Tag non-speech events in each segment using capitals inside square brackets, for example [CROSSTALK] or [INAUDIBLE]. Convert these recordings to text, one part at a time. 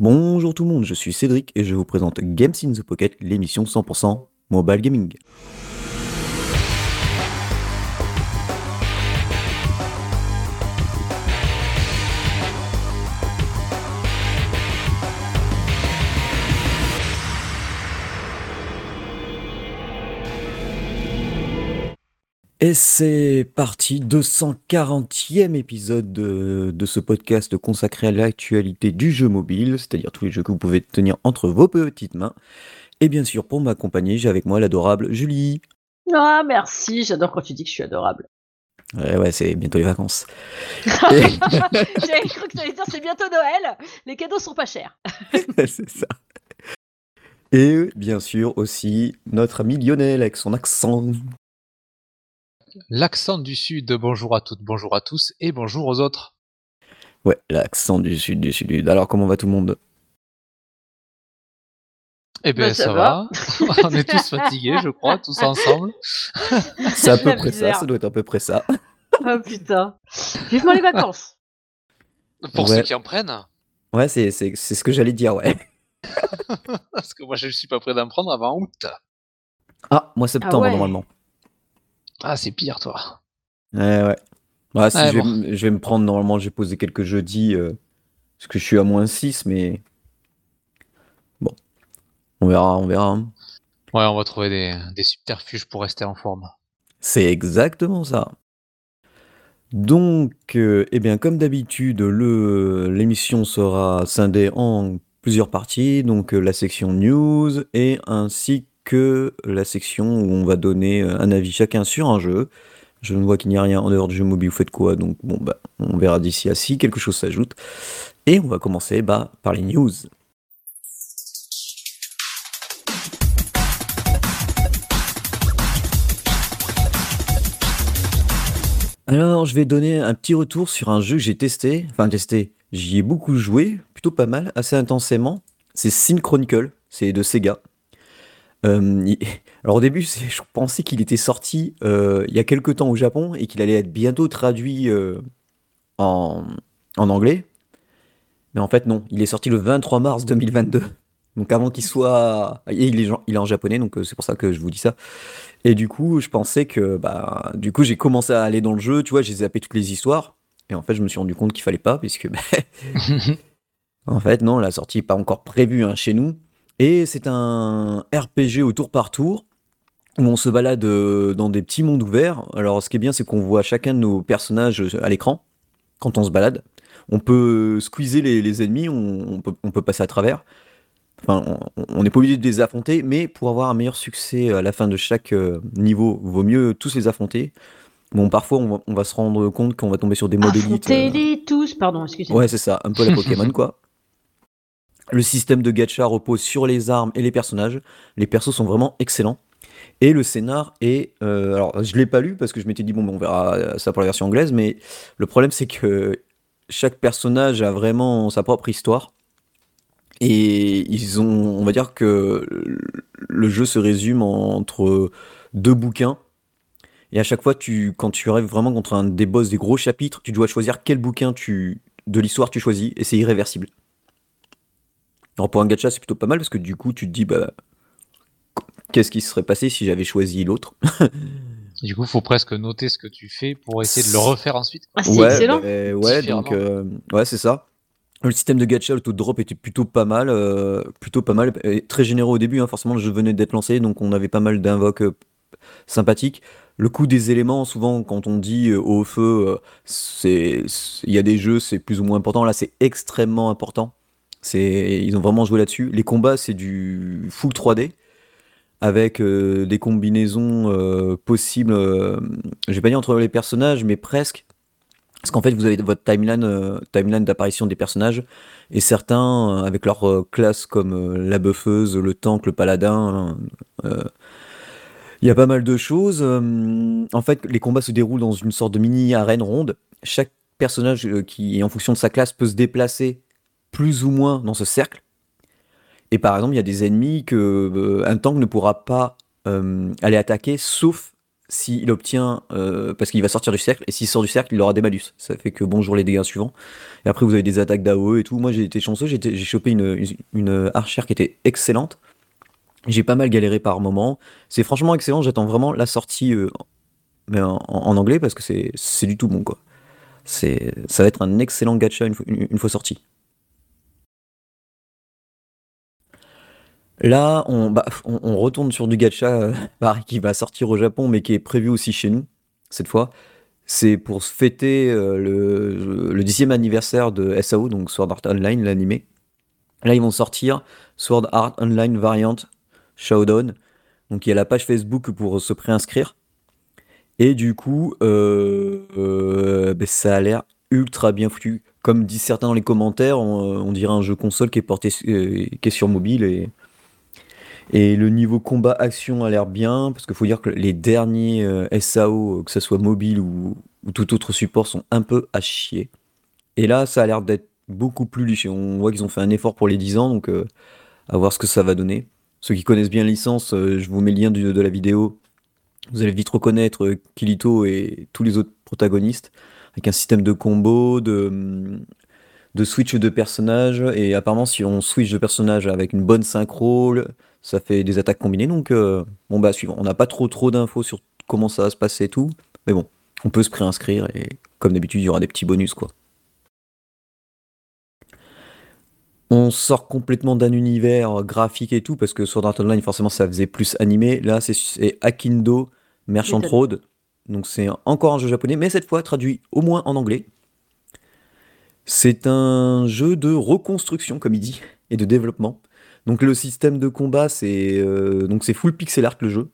Bonjour tout le monde, je suis Cédric et je vous présente Games in the Pocket, l'émission 100% mobile gaming. Et c'est parti, 240e épisode de, ce podcast consacré à l'actualité du jeu mobile, c'est-à-dire tous les jeux que vous pouvez tenir entre vos petites mains. Et bien sûr, pour m'accompagner, j'ai avec moi l'adorable Julie. Ah, merci, j'adore quand tu dis que je suis adorable. Ouais, ouais, c'est bientôt les vacances. [LAUGHS] J'avais cru que tu allais dire c'est bientôt Noël, les cadeaux sont pas chers. [LAUGHS] c'est ça. Et bien sûr aussi notre ami Lionel avec son accent l'accent du Sud. Bonjour à toutes, bonjour à tous et bonjour aux autres. Ouais, l'accent du Sud, du Sud. Alors, comment va tout le monde? Eh bien, bah, ça, va. [LAUGHS] On est tous fatigués, je crois, tous [LAUGHS] ensemble. C'est à peu près ça, ça doit être à peu près ça. Oh putain. Vivement les vacances. [LAUGHS] Pour ceux qui en prennent. Ouais, c'est ce que j'allais dire, ouais. Parce que moi, je ne suis pas prêt d'en prendre avant août. Ah, moi septembre, ah normalement. Ah, c'est pire, toi. Ouais, ouais. Bah, si je, vais, me prendre, normalement, j'ai posé quelques jeudis, euh, parce que je suis à moins 6, mais. Bon. On verra, on verra. Hein. Ouais, on va trouver des, des subterfuges pour rester en forme. C'est exactement ça. Donc, euh, eh bien, comme d'habitude, l'émission sera scindée en plusieurs parties. Donc, euh, la section news et ainsi que la section où on va donner euh, un avis chacun sur un jeu. Je ne vois qu'il n'y a rien en dehors du jeu mobile, vous faites quoi Donc bon, bah, on verra d'ici à si quelque chose s'ajoute. Et on va commencer bah, par les news. Alors, je vais donner un petit retour sur un jeu que j'ai testé. Enfin, testé, j'y ai beaucoup joué, plutôt pas mal, assez intensément. C'est Sin Chronicle, c'est de Sega. Euh, [LAUGHS] alors au début, je pensais qu'il était sorti euh, il y a quelque temps au Japon et qu'il allait être bientôt traduit euh, en, anglais. Mais en fait, non. Il est sorti le 23 mars 2022. Donc avant qu'il soit... il est, il est en japonais, donc c'est pour ça que je vous dis ça. Et du coup, je pensais que... Bah, du coup, j'ai commencé à aller dans le jeu, tu vois, j'ai zappé toutes les histoires. Et en fait, je me suis rendu compte qu'il fallait pas, puisque... Bah, [LAUGHS] [LAUGHS] en fait, non, la sortie n'est pas encore prévue hein, chez nous. Et c'est un RPG au tour par tour où on se balade euh, dans des petits mondes ouverts. Alors ce qui est bien, c'est qu'on voit chacun de nos personnages euh, à l'écran quand on se balade. On peut squeezer les, ennemis, on, peut, passer à travers. Enfin, on n'est pas obligé de les affronter, mais pour avoir un meilleur succès à la fin de chaque euh, niveau, vaut mieux tous les affronter. Bon, parfois, on va, se rendre compte qu'on va tomber sur des modélites. Affrontez-les tous, pardon, excusez-moi. Ouais, c'est ça, un peu la Pokémon, [LAUGHS] quoi. Le système de gacha repose sur les armes et les personnages. Les persos sont vraiment excellents. Et le scénar est. Euh, alors, je l'ai pas lu parce que je m'étais dit, bon, ben, on verra ça pour la version anglaise, mais le problème, c'est que chaque personnage a vraiment sa propre histoire. Et ils ont. On va dire que le jeu se résume entre deux bouquins. Et à chaque fois, tu, quand tu arrives vraiment contre un des boss des gros chapitres, tu dois choisir quel bouquin de l'histoire tu choisis, et c'est irréversible. Alors pour un gacha, c'est plutôt pas mal parce que du coup, tu te dis, bah, qu'est-ce qui serait passé si j'avais choisi l'autre? Du coup, il faut presque noter ce que tu fais pour essayer de le refaire ensuite. Ah, c'est excellent. Bah, ouais, donc, euh, ouais, c'est ça. Le système de gacha, le taux de drop était plutôt pas mal, euh, plutôt pas mal, très généreux au début. Hein, forcément, je venais d'être lancé, donc on avait pas mal d'invoques euh, sympathiques. Le coût des éléments, souvent, quand on dit au feu, c'est, il y a des jeux, c'est plus ou moins important. Là, c'est extrêmement important. Ils ont vraiment joué là-dessus. Les combats, c'est du full 3D avec euh, des combinaisons euh, possibles. Euh, je vais pas dire entre les personnages, mais presque. Parce qu'en fait, vous avez votre timeline, timeline d'apparition des personnages, et certains avec leur classe comme la buffeuse, le tank, le paladin. Il y a pas mal de choses. en fait, les combats se déroulent dans une sorte de mini arène ronde. Chaque personnage qui, en fonction de sa classe, peut se déplacer plus ou moins dans ce cercle. Et par exemple, il y a des ennemis que euh, un tank ne pourra pas euh, aller attaquer, sauf s'il obtient, euh, parce qu'il va sortir du cercle, et s'il sort du cercle, il aura des malus. Ça fait que bonjour les dégâts suivants. Et après, vous avez des attaques d'AOE et tout. Moi, j'ai été chanceux, j'ai chopé une, une, archère qui était excellente. J'ai pas mal galéré par moment. C'est franchement excellent, j'attends vraiment la sortie mais en, anglais parce que c'est du tout bon, quoi. Ça va être un excellent gacha une fois sorti. Là, bah, on, retourne sur du gacha euh, [LAUGHS] qui va sortir au Japon, mais qui est prévu aussi chez nous, cette fois. C'est pour fêter euh, le, le dixième anniversaire de SAO, donc Sword Art Online, l'animé. Là, ils vont sortir Sword Art Online Variant Showdown. Donc, il y a la page Facebook pour se préinscrire. Et du coup, euh, ben, ça a l'air ultra bien foutu. Comme disent certains dans les commentaires, on, dirait un jeu console qui est porté, qui est sur mobile et et le niveau combat-action a l'air bien, parce qu'il faut dire que les derniers euh, SAO, que ce soit mobile ou, tout autre support, sont un peu à chier. Et là, ça a l'air d'être beaucoup plus léché. On voit qu'ils ont fait un effort pour les 10 ans, donc euh, à voir ce que ça va donner. Ceux qui connaissent bien la licence, euh, je vous mets le lien de, la vidéo. Vous allez vite reconnaître Kilito et tous les autres protagonistes, avec un système de combo, de, de switch de personnages. Et apparemment, si on switch de personnage avec une bonne synchro, ça fait des attaques combinées. Donc, euh, bon, bah, suivant. On n'a pas trop trop d'infos sur comment ça va se passer et tout. Mais bon, on peut se préinscrire et comme d'habitude, il y aura des petits bonus, quoi. On sort complètement d'un univers graphique et tout, parce que Sword Art Online, forcément, ça faisait plus animé. Là, c'est Akindo Merchant Road. Donc, c'est encore un jeu japonais, mais cette fois traduit au moins en anglais. C'est un jeu de reconstruction, comme il dit, et de développement. Donc le système de combat, c'est euh, donc c'est full pixel art le jeu.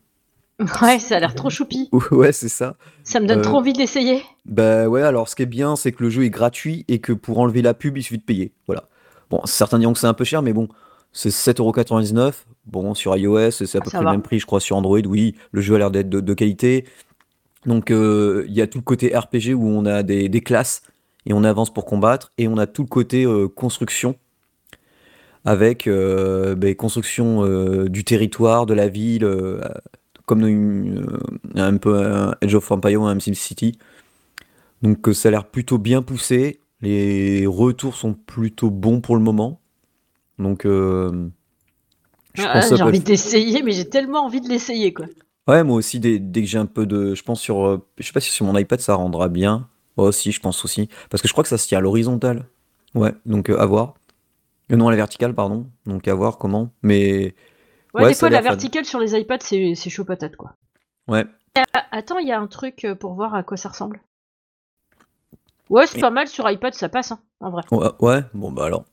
Ouais, ça a l'air trop choupi. [LAUGHS] ouais, c'est ça. Ça me donne trop euh, envie de l'essayer. Bah ouais, alors ce qui est bien, c'est que le jeu est gratuit et que pour enlever la pub, il suffit de payer. Voilà. Bon, certains diront que c'est un peu cher, mais bon, c'est 7,99€. Bon, sur iOS, c'est à peu près le même prix, je crois, sur Android. Oui, le jeu a l'air d'être de, qualité. Donc, euh, il y a tout le côté RPG où on a des, des, classes et on avance pour combattre. Et on a tout le côté construction avec euh, ben, construction euh, du territoire, de la ville, euh, comme un peu un Edge of Empire ou un SimCity. Donc ça a l'air plutôt bien poussé. Les retours sont plutôt bons pour le moment. Donc ah, j'ai envie d'essayer, mais j'ai tellement envie de l'essayer quoi. Ouais, moi aussi, dès, que j'ai un peu de. Je pense sur. je sais pas si sur mon iPad ça rendra bien. Moi aussi, je pense aussi. Parce que je crois que ça se tient à l'horizontale. Ouais, donc à voir. Euh, non, la verticale, pardon. Donc à voir comment. Mais. Ouais, des fois, la verticale sur les iPads, c'est chaud patate, quoi. Ouais. Ah, attends, il y a un truc euh, pour voir à quoi ça ressemble. Ouais, c'est pas mal sur iPad, ça passe, hein, en vrai. Ouais, bon, bah alors.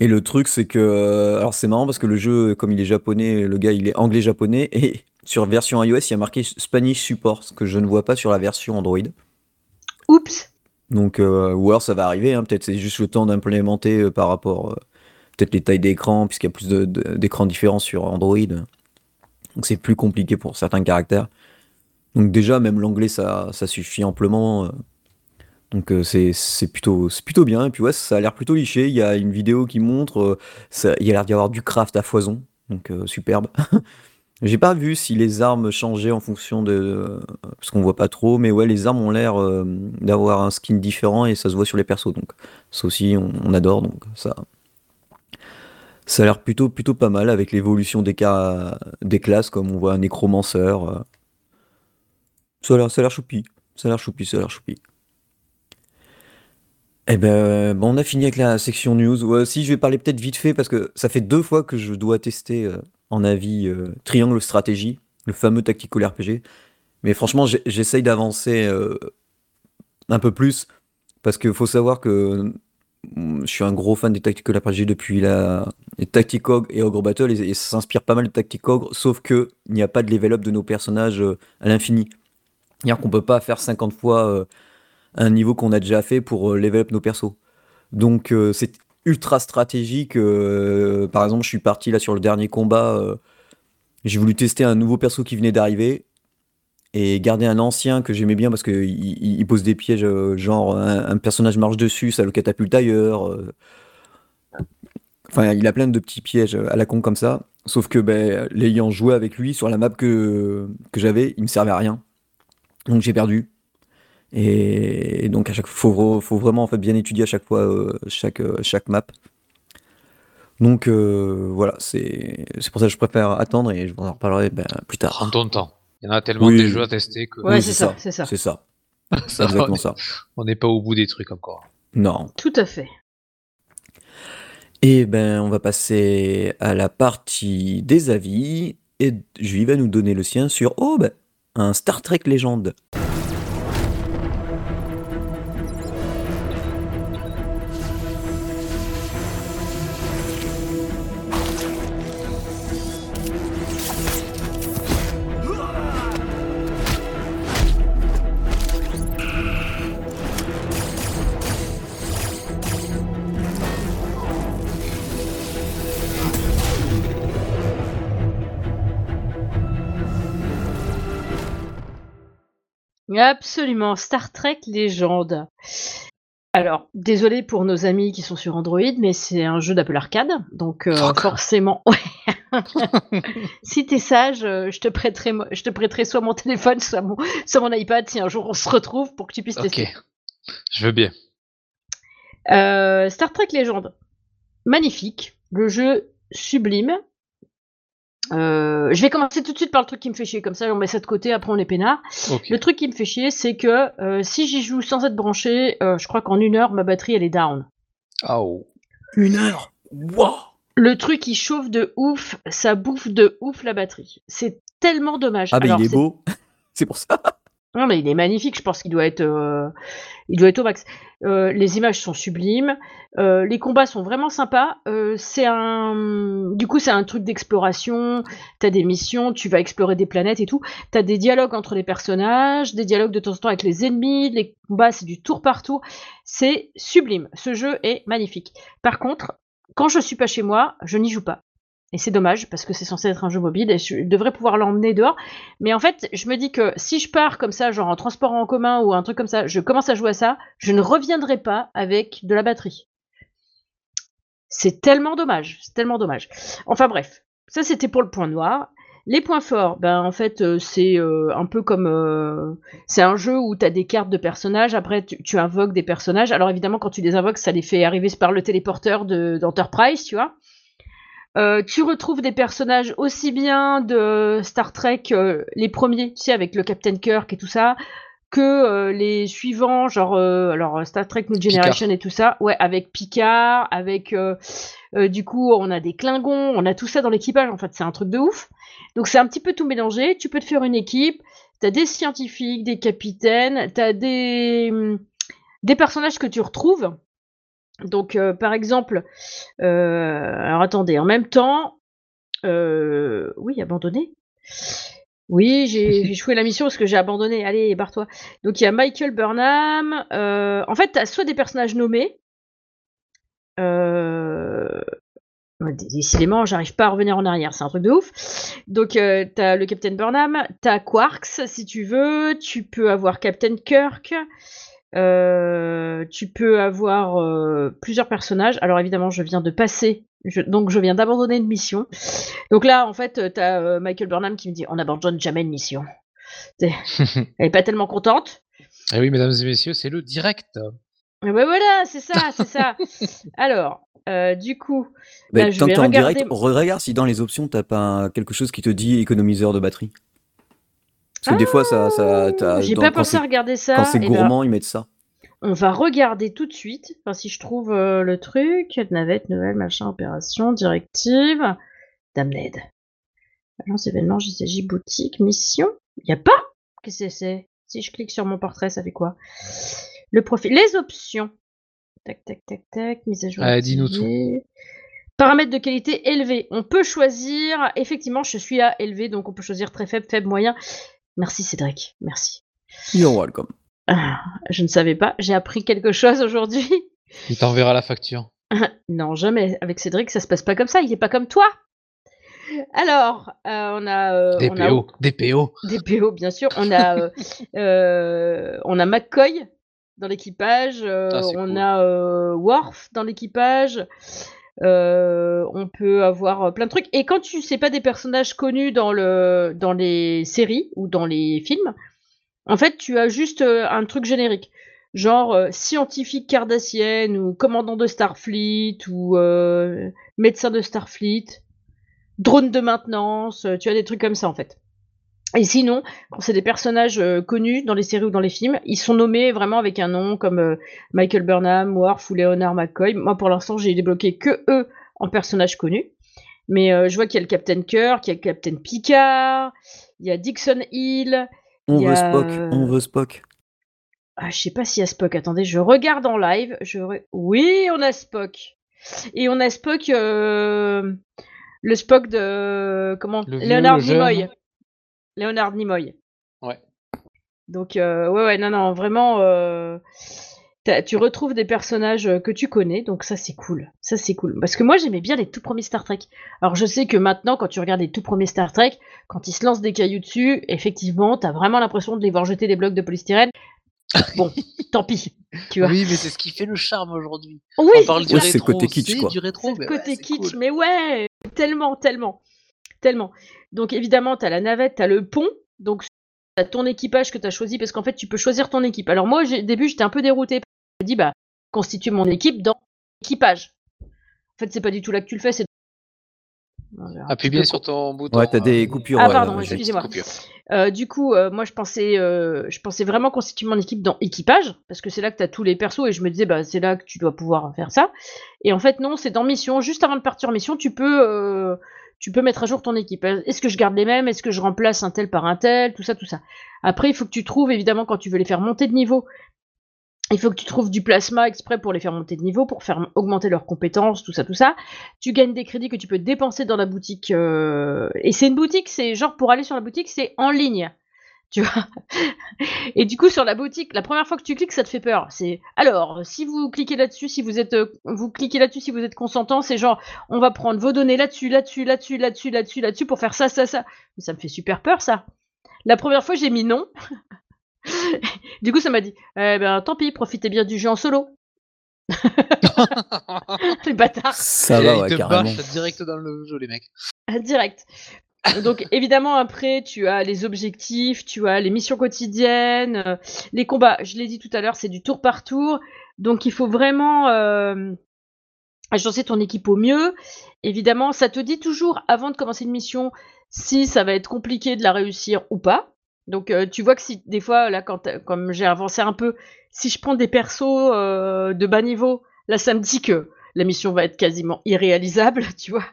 Et le truc, c'est que. Euh, alors, c'est marrant parce que le jeu, comme il est japonais, le gars, il est anglais-japonais. Et [LAUGHS] sur version iOS, il y a marqué Spanish Support, ce que je ne vois pas sur la version Android. Oups! Donc, ou alors ça va arriver, hein, peut-être c'est juste le temps d'implémenter par rapport peut-être les tailles d'écran, puisqu'il y a plus d'écrans différents sur Android. Donc c'est plus compliqué pour certains caractères. Donc déjà, même l'anglais, ça, suffit amplement. Euh. Donc euh, c'est plutôt, plutôt bien. Et puis ouais, ça a l'air plutôt liché. Il y a une vidéo qui montre, euh, il y a l'air d'y avoir du craft à foison. Donc superbe. [LAUGHS] J'ai pas vu si les armes changeaient en fonction de... parce qu'on voit pas trop, mais ouais, les armes ont l'air d'avoir un skin différent et ça se voit sur les persos. Donc ça aussi, on, on adore. Donc ça, ça a l'air plutôt, plutôt pas mal avec l'évolution des, cas, des classes, comme on voit un nécromanceur. Euh. Ça a l'air, choupi. Ça a l'air choupi, ça a l'air choupi. Eh ben, bon, on a fini avec la section news. si je vais parler peut-être vite fait parce que ça fait deux fois que je dois tester euh, en avis euh, Triangle Stratégie, le fameux tactical RPG. Mais franchement, j'essaye d'avancer un peu plus parce qu'il faut savoir que je suis un gros fan des Tactical RPG depuis la Tacticog et Ogre Battle et, ça s'inspire pas mal de Tacticogre, sauf que il n'y a pas de level up de nos personnages euh, à l'infini. C'est-à-dire qu'on peut pas faire 50 fois euh, un niveau qu'on a déjà fait pour euh, level up nos persos. Donc c'est ultra stratégique. par exemple, je suis parti là sur le dernier combat. j'ai voulu tester un nouveau perso qui venait d'arriver et garder un ancien que j'aimais bien parce qu'il il pose des pièges, euh, genre un, personnage marche dessus, ça le catapulte ailleurs. Euh. Enfin, il a plein de petits pièges à la con comme ça. Sauf que ben, l'ayant joué avec lui sur la map que, que j'avais, il me servait à rien. Donc j'ai perdu. Et donc à chaque faut, faut vraiment en fait bien étudier à chaque fois euh, chaque, euh, chaque map. Donc euh, voilà, c'est pour ça que je préfère attendre et je vous en reparlerai ben, plus tard. Prends ton temps. Il y en a tellement de jeux à tester que. Ouais, c'est ça, c'est ça. C'est ça. [LAUGHS] exactement ça. On n'est pas au bout des trucs encore. Non. Tout à fait. Et ben, on va passer à la partie des avis. Et Julie va nous donner le sien sur oh, ben, un Star Trek légende. Absolument, Star Trek Légende. Alors, désolé pour nos amis qui sont sur Android, mais c'est un jeu d'Apple Arcade, donc euh, forcément, [LAUGHS] [LAUGHS] si t'es sage, euh, je te prêterai, je te prêterai soit mon téléphone, soit mon, soit mon iPad, si un jour on se retrouve pour que tu puisses tester. Ok, je veux bien. Euh, Star Trek Légende, magnifique, le jeu sublime, euh, je vais commencer tout de suite par le truc qui me fait chier, comme ça on met ça de côté, après on est peinard. Le truc qui me fait chier, c'est que euh, si j'y joue sans être branché, euh, je crois qu'en une heure, ma batterie elle est down. Oh. Une heure? Wow Le truc il chauffe de ouf, ça bouffe de ouf la batterie. C'est tellement dommage. Ah, mais il est beau [LAUGHS] C'est pour ça non, mais il est magnifique. Je pense qu'il doit être, euh, il doit être au max. Euh, les images sont sublimes. Euh, les combats sont vraiment sympas. c'est un, du coup, c'est un truc d'exploration. T'as des missions, tu vas explorer des planètes et tout. T'as des dialogues entre les personnages, des dialogues de temps en temps avec les ennemis. Les combats, c'est du tour par tour. C'est sublime. Ce jeu est magnifique. Par contre, quand je suis pas chez moi, je n'y joue pas. Et c'est dommage parce que c'est censé être un jeu mobile et je devrais pouvoir l'emmener dehors. Mais en fait, je me dis que si je pars comme ça, genre en transport en commun ou un truc comme ça, je commence à jouer à ça, je ne reviendrai pas avec de la batterie. C'est tellement dommage, c'est tellement dommage. Enfin bref, ça c'était pour le point noir. Les points forts, ben en fait euh, c'est euh, un peu comme euh, c'est un jeu où tu as des cartes de personnages, après tu, tu, invoques des personnages. Alors évidemment quand tu les invoques, ça les fait arriver par le téléporteur d'Enterprise, tu vois. Euh, tu retrouves des personnages aussi bien de Star Trek, euh, les premiers, tu sais, avec le Captain Kirk et tout ça, que euh, les suivants, genre alors Star Trek New Generation et tout ça, ouais, avec Picard, avec du coup on a des Klingons, on a tout ça dans l'équipage. En fait, c'est un truc de ouf. Donc c'est un petit peu tout mélangé. Tu peux te faire une équipe. T'as des scientifiques, des capitaines, t'as des hum, des personnages que tu retrouves donc, euh, par exemple, euh, alors attendez, en même temps, euh, oui, abandonné. Oui, j'ai joué la mission parce que j'ai abandonné. Allez, barre-toi. Donc, il y a Michael Burnham. en fait, tu as soit des personnages nommés. Décidément, j'arrive pas à revenir en arrière, c'est un truc de ouf. Donc, tu as le Captain Burnham, as Quarks si tu veux, tu peux avoir Captain Kirk, euh, tu peux avoir euh, plusieurs personnages. Alors évidemment, je viens de passer, donc je viens d'abandonner une mission. Donc là, en fait, t'as euh, Michael Burnham qui me dit on n'abandonne jamais une mission. [LAUGHS] Elle est pas tellement contente. Eh oui, mesdames et messieurs, c'est le direct. Ouais, voilà, c'est ça, c'est ça. [LAUGHS] Alors, du coup, bah, je vais regarder... regarde si dans les options, t'as pas quelque chose qui te dit économiseur de batterie. Parce que des fois, ça. ça J'ai pas pensé à regarder ça. Quand c'est eh ben, gourmand, ils mettent ça. On va regarder tout de suite. Enfin, si je trouve euh, le truc. Navette, nouvelle, machin, opération, directive. Damned. Agence événement, JCJ, boutique, mission. Y a pas? Qu'est-ce que c'est? Si je clique sur mon portrait, ça fait quoi? Le profil. Les options. Tac, tac, tac, tac. Mise à jour. Ah, dis-nous tout. Paramètres de qualité élevés. On peut choisir. Effectivement, je suis à élevé, donc on peut choisir très faible, faible, moyen. Merci Cédric, merci. You're welcome. Ah, je ne savais pas, j'ai appris quelque chose aujourd'hui. Il t'enverra la facture. [LAUGHS] non, jamais. Avec Cédric, ça se passe pas comme ça, il est pas comme toi. Alors, euh, on a. Euh, des PO, des PO. Des PO, bien sûr. On a, [LAUGHS] euh, on a McCoy dans l'équipage, ah, on a Worf dans l'équipage. Euh, on peut avoir euh, plein de trucs. Et quand tu sais pas des personnages connus dans, le, dans les séries ou dans les films, En fait, tu as juste un truc générique genre scientifique cardassienne ou commandant de Starfleet ou médecin de Starfleet, drone de maintenance, tu as des trucs comme ça en fait. Et sinon, quand c'est des personnages connus dans les séries ou dans les films, ils sont nommés vraiment avec un nom comme Michael Burnham, Worf ou Leonard McCoy. Moi pour l'instant j'ai débloqué que eux en personnages connus. Mais je vois qu'il y a le Captain Kirk, il y a le Captain Picard, il y a Dixon Hill. On veut Spock, on veut Spock. Ah, je sais pas s'il y a Spock. Attendez, je regarde en live. Je Oui, on a Spock. Et on a Spock, euh, le Spock de comment Leonard Nimoy. Leonard Nimoy. Ouais. Donc euh, ouais ouais non non vraiment euh, tu retrouves des personnages que tu connais donc ça c'est cool ça c'est cool parce que moi j'aimais bien les tout premiers Star Trek alors je sais que maintenant quand tu regardes les tout premiers Star Trek quand ils se lancent des cailloux dessus effectivement t'as vraiment l'impression de les voir jeter des blocs de polystyrène Bon, [LAUGHS] tant pis. Tu vois. Oui, mais c'est ce qui fait le charme aujourd'hui. Oui, on parle du rétro, côté kitsch, Du rétro, mais côté kitsch, mais ouais, tellement, tellement, tellement. Donc évidemment, tu as la navette, tu as le pont, donc tu as ton équipage que tu as choisi, parce qu'en fait, tu peux choisir ton équipe. Alors moi, au début, j'étais un peu dérouté. Je me dit, bah, constitue mon équipe dans l'équipage. En fait, c'est pas du tout là que tu le fais, c'est Appuie bien sur ton bouton. Ouais, t'as des coupures. Ah, pardon, excusez-moi. Euh, du coup, euh, moi, je pensais, euh, je pensais vraiment constituer mon équipe dans équipage, parce que c'est là que t'as tous les persos, et je me disais, bah, c'est là que tu dois pouvoir faire ça. Et en fait, non, c'est dans mission. Juste avant de partir en mission, tu peux, tu peux mettre à jour ton équipe. Est-ce que je garde les mêmes? Est-ce que je remplace un tel par un tel? Tout ça, tout ça. Après, il faut que tu trouves, évidemment, quand tu veux les faire monter de niveau, il faut que tu trouves du plasma exprès pour les faire monter de niveau, pour faire augmenter leurs compétences, tout ça, tout ça. Tu gagnes des crédits que tu peux dépenser dans la boutique. Euh, et c'est une boutique, c'est genre pour aller sur la boutique, c'est en ligne. Tu vois Et du coup, sur la boutique, la première fois que tu cliques, ça te fait peur. C'est alors, si vous cliquez là-dessus, si vous êtes, euh, vous cliquez là-dessus, si vous êtes consentant, c'est genre, on va prendre vos données là-dessus, là-dessus, là-dessus, là-dessus, là-dessus, là-dessus pour faire ça, ça, ça. Mais ça me fait super peur, ça. La première fois, j'ai mis non. [LAUGHS] du coup, ça m'a dit, eh ben, tant pis, profitez bien du jeu en solo. [LAUGHS] [LAUGHS] les bâtards. Ça va, ouais, te carrément. direct dans le jeu, les mecs. Direct. Donc évidemment après tu as les objectifs, tu as les missions quotidiennes, euh, les combats. Je l'ai dit tout à l'heure, c'est du tour par tour. Donc il faut vraiment euh, agencer ton équipe au mieux. Évidemment, ça te dit toujours avant de commencer une mission si ça va être compliqué de la réussir ou pas. Donc euh, tu vois que si des fois là quand comme j'ai avancé un peu, si je prends des persos euh, de bas niveau, là ça me dit que la mission va être quasiment irréalisable, [LAUGHS] tu vois.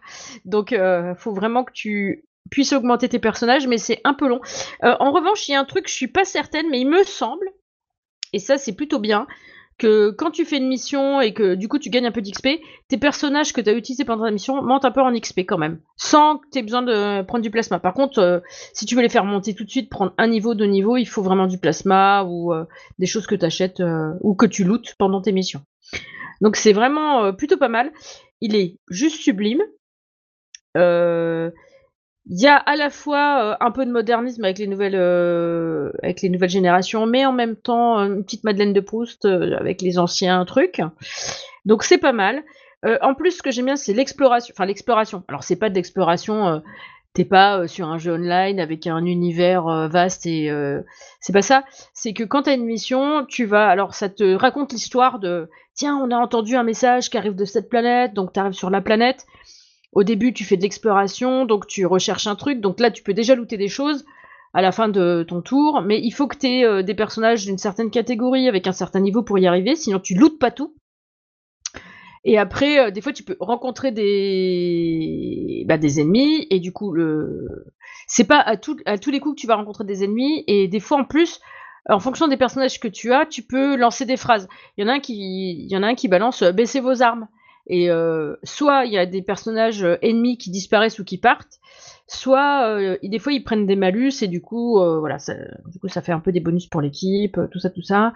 Donc euh, faut vraiment que tu puisses augmenter tes personnages, mais c'est un peu long. en revanche, il y a un truc, je suis pas certaine, mais il me semble, et ça c'est plutôt bien, que quand tu fais une mission et que du coup tu gagnes un peu d'XP, tes personnages que tu as utilisés pendant la mission montent un peu en XP quand même, sans que tu aies besoin de prendre du plasma. Par contre, euh, si tu veux les faire monter tout de suite, prendre un niveau, deux niveaux, il faut vraiment du plasma ou euh, des choses que tu achètes euh, ou que tu lootes pendant tes missions. Donc c'est vraiment plutôt pas mal. Il est juste sublime. Euh, il y a à la fois euh, un peu de modernisme avec les nouvelles euh, avec les nouvelles générations, mais en même temps une petite Madeleine de Proust euh, avec les anciens trucs. Donc c'est pas mal. en plus, ce que j'aime bien, c'est l'exploration. Enfin l'exploration. Alors c'est pas de l'exploration. T'es pas sur un jeu online avec un univers vaste et c'est pas ça. C'est que quand t'as une mission, tu vas. Alors ça te raconte l'histoire de tiens, on a entendu un message qui arrive de cette planète, donc t'arrives sur la planète au début, tu fais de l'exploration, donc tu recherches un truc, donc là, tu peux déjà looter des choses à la fin de ton tour, mais il faut que tu aies euh, des personnages d'une certaine catégorie avec un certain niveau pour y arriver, sinon tu lootes pas tout. Et après, euh, des fois, tu peux rencontrer des, bah, ennemis, et du coup, c'est pas à, tous les coups que tu vas rencontrer des ennemis, et des fois, en plus, en fonction des personnages que tu as, tu peux lancer des phrases. Il y en a un qui, il y en a un qui balance euh, baissez vos armes. Et euh, soit il y a des personnages euh, ennemis qui disparaissent ou qui partent, soit euh, des fois ils prennent des malus et du coup voilà, ça, du coup ça fait un peu des bonus pour l'équipe, tout ça, tout ça.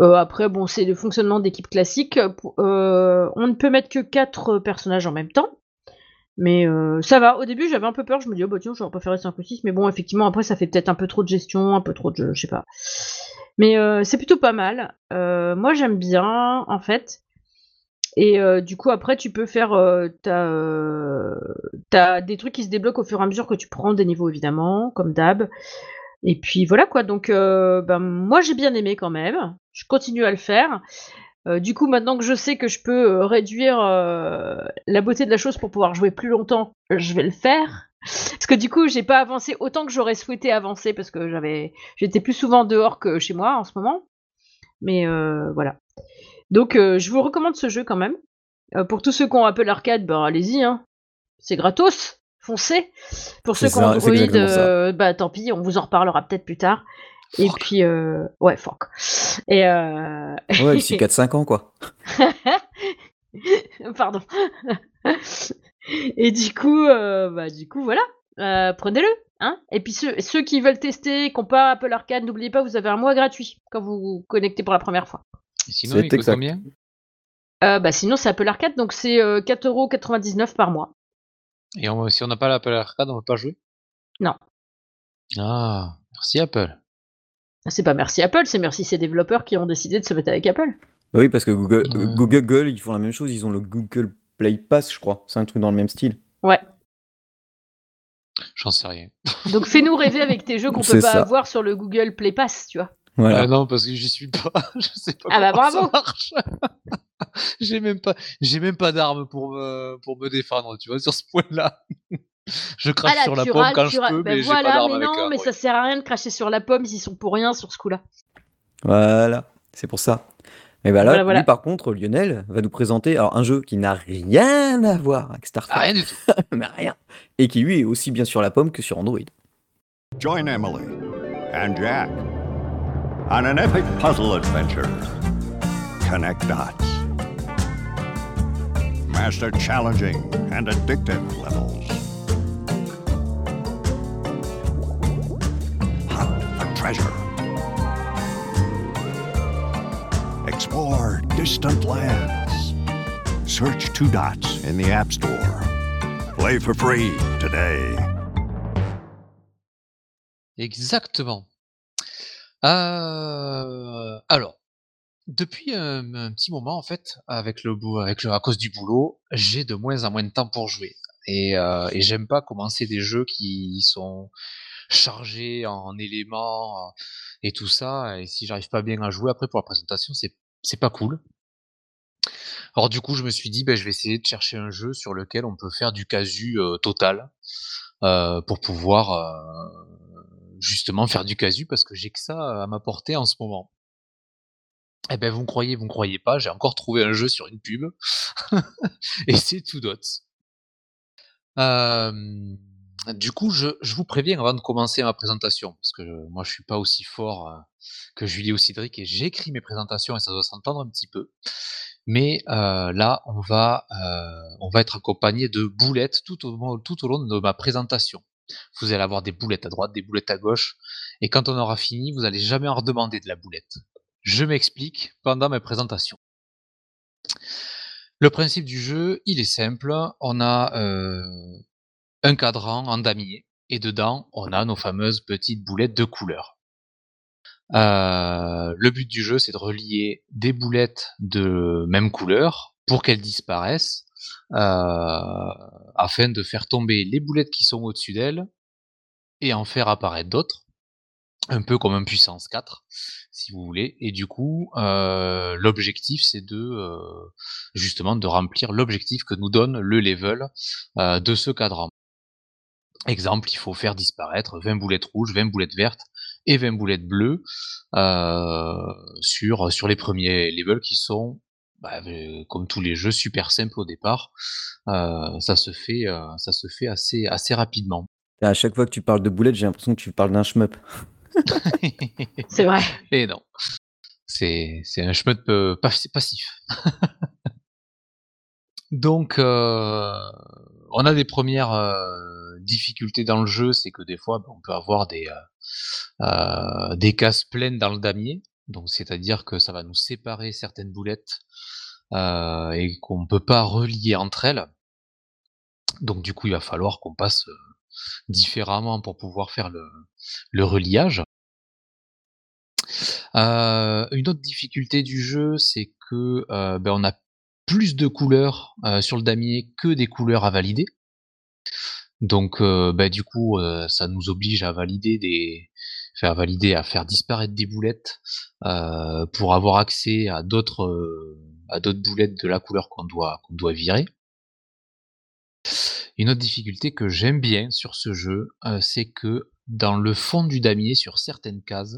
après bon c'est le fonctionnement d'équipe classique. on ne peut mettre que 4 personnages en même temps. Mais ça va. Au début, j'avais un peu peur. Je me dis, oh bah tiens, j'aurais préféré 5 ou 6. Mais bon, effectivement, après, ça fait peut-être un peu trop de gestion, un peu trop de. Je sais pas. Mais c'est plutôt pas mal. moi, j'aime bien, en fait. Et euh, du coup, après, tu peux faire. Euh, t'as, euh, des trucs qui se débloquent au fur et à mesure que tu prends des niveaux, évidemment, comme d'hab. Et puis voilà quoi, donc ben, moi j'ai bien aimé quand même, je continue à le faire. du coup, maintenant que je sais que je peux réduire la beauté de la chose pour pouvoir jouer plus longtemps, je vais le faire. Parce que du coup, j'ai pas avancé autant que j'aurais souhaité avancer parce que j'avais, j'étais plus souvent dehors que chez moi en ce moment. Mais voilà. Donc, je vous recommande ce jeu quand même. pour tous ceux qui ont Apple Arcade, bah allez-y, hein. C'est gratos foncez. Pour ceux qui ont Android, bah tant pis, on vous en reparlera peut-être plus tard. Et puis, ouais, fuck. Et. Ouais, [LAUGHS] ici 4-5 ans, quoi. [LAUGHS] Pardon. Et du coup, bah, du coup, voilà. Prenez-le. Hein Et puis ceux, ceux, qui veulent tester, qui n'ont pas Apple Arcade, n'oubliez pas, vous avez un mois gratuit quand vous vous connectez pour la première fois. Sinon, il coûte combien? Bah, Sinon, c'est Apple Arcade, donc c'est 4,99€ par mois. Et si on n'a pas l'Apple Arcade, on ne peut pas jouer? Non. Ah, merci Apple. C'est pas merci Apple, c'est merci ces développeurs qui ont décidé de se mettre avec Apple. Bah oui, parce que Google, Google, ils font la même chose, ils ont le Google Play Pass, je crois. C'est un truc dans le même style. Ouais. J'en sais rien. Donc fais-nous rêver avec tes jeux [LAUGHS] qu'on peut pas avoir sur le Google Play Pass, tu vois. Voilà. Ah non, parce que j'y suis pas. [LAUGHS] je sais pas ah bah bravo. [LAUGHS] j'ai même pas, j'ai même pas d'armes pour me, pour me défendre, tu vois, sur ce point-là. [LAUGHS] je crache ah sur la pomme quand je peux, ben mais voilà, j'ai pas d'armes mais non, mais ça sert à rien de cracher sur la pomme s'ils sont pour rien sur ce coup-là. Voilà, c'est pour ça. Mais bah là, lui, par contre, Lionel va nous présenter alors, un jeu qui n'a rien à voir avec Star Trek. Rien du tout. mais rien. Et qui, lui, est aussi bien sur la pomme que sur Android. Join Emily and Jack on an epic puzzle adventure. Connect dots. Master challenging and addictive levels. Hunt for treasure. Explore distant lands. Search Two Dots in the App Store. Play for free today. Exactement. Euh, alors, depuis un, petit moment, en fait, avec le, avec le, à cause du boulot, j'ai de moins en moins de temps pour jouer. Et, euh, et j'aime pas commencer des jeux qui sont chargés en éléments et tout ça. Et si j'arrive pas bien à jouer après pour la présentation, c'est c'est pas cool. Alors du coup, je me suis dit, ben, je vais essayer de chercher un jeu sur lequel on peut faire du casu total euh, pour pouvoir justement faire du casu parce que j'ai que ça à m'apporter en ce moment. Eh ben, vous me croyez, vous me croyez pas, j'ai encore trouvé un jeu sur une pub [LAUGHS] et c'est tout d'autres. du coup, je, vous préviens avant de commencer ma présentation, parce que moi je suis pas aussi fort que Julie ou Cédric et j'écris mes présentations et ça doit s'entendre un petit peu. Mais euh, là, on va, euh, être accompagné de boulettes tout au long de ma présentation. Vous allez avoir des boulettes à droite, des boulettes à gauche, et quand on aura fini, vous allez jamais en redemander de la boulette. Je m'explique pendant mes présentations. Le principe du jeu, il est simple. On a euh, un cadran en damier et dedans, on a nos fameuses petites boulettes de couleur. Euh, le but du jeu, c'est de relier des boulettes de même couleur pour qu'elles disparaissent, afin de faire tomber les boulettes qui sont au-dessus d'elles et en faire apparaître d'autres un peu comme un puissance 4, si vous voulez. Et du coup, euh, l'objectif, c'est de euh, justement de remplir l'objectif que nous donne le level euh, de ce cadran. Exemple, il faut faire disparaître 20 boulettes rouges, 20 boulettes vertes et 20 boulettes bleues sur, sur les premiers levels qui sont, bah, comme tous les jeux, super simples au départ. ça se fait, ça se fait assez, assez rapidement. À chaque fois que tu parles de boulettes, j'ai l'impression que tu parles d'un shmup. [LAUGHS] C'est vrai. Et non. C'est un chemin passif. [LAUGHS] Donc, euh, on a des premières euh, difficultés dans le jeu, c'est que des fois, on peut avoir des, euh, des cases pleines dans le damier. Donc, c'est-à-dire que ça va nous séparer certaines boulettes et qu'on ne peut pas relier entre elles. Donc, du coup, il va falloir qu'on passe différemment pour pouvoir faire le, reliage. Euh, une autre difficulté du jeu, c'est que euh, ben, on a plus de couleurs euh, sur le damier que des couleurs à valider. Donc, ben, du coup, ça nous oblige à valider des, faire valider, à faire disparaître des boulettes pour avoir accès à d'autres à d'autres boulettes de la couleur qu'on doit qu'on doit virer. Une autre difficulté que j'aime bien sur ce jeu, c'est que dans le fond du damier, sur certaines cases,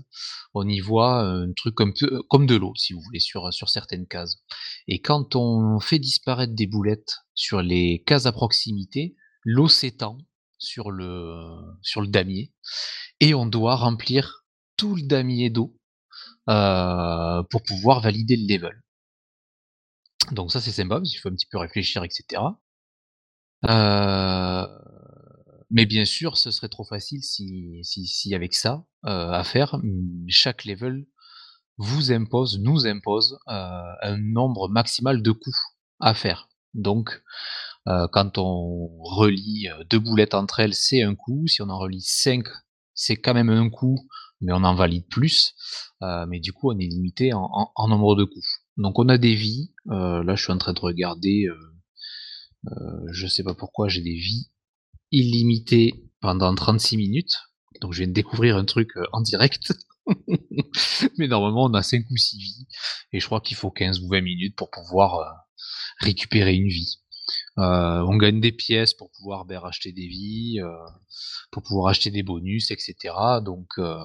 on y voit un truc comme, comme de l'eau, si vous voulez, sur, sur certaines cases. Et quand on fait disparaître des boulettes sur les cases à proximité, l'eau s'étend sur le, damier et on doit remplir tout le damier d'eau euh, pour pouvoir valider le level. Donc ça c'est sympa parce qu'il faut un petit peu réfléchir, etc. Euh, mais bien sûr, ce serait trop facile si, avec ça euh, à faire, chaque level vous impose, nous impose un nombre maximal de coups à faire. Donc, quand on relie deux boulettes entre elles, c'est un coup. Si on en relie cinq, c'est quand même un coup, mais on en valide plus. mais du coup, on est limité en, nombre de coups. Donc, on a des vies. là, je suis en train de regarder. je sais pas pourquoi j'ai des vies illimité pendant 36 minutes. Donc je viens de découvrir un truc euh, en direct. [LAUGHS] Mais normalement, on a 5 ou 6 vies. Et je crois qu'il faut 15 ou 20 minutes pour pouvoir euh, récupérer une vie. Euh, on gagne des pièces pour pouvoir ben, racheter des vies, euh, pour pouvoir acheter des bonus, etc. Donc, euh,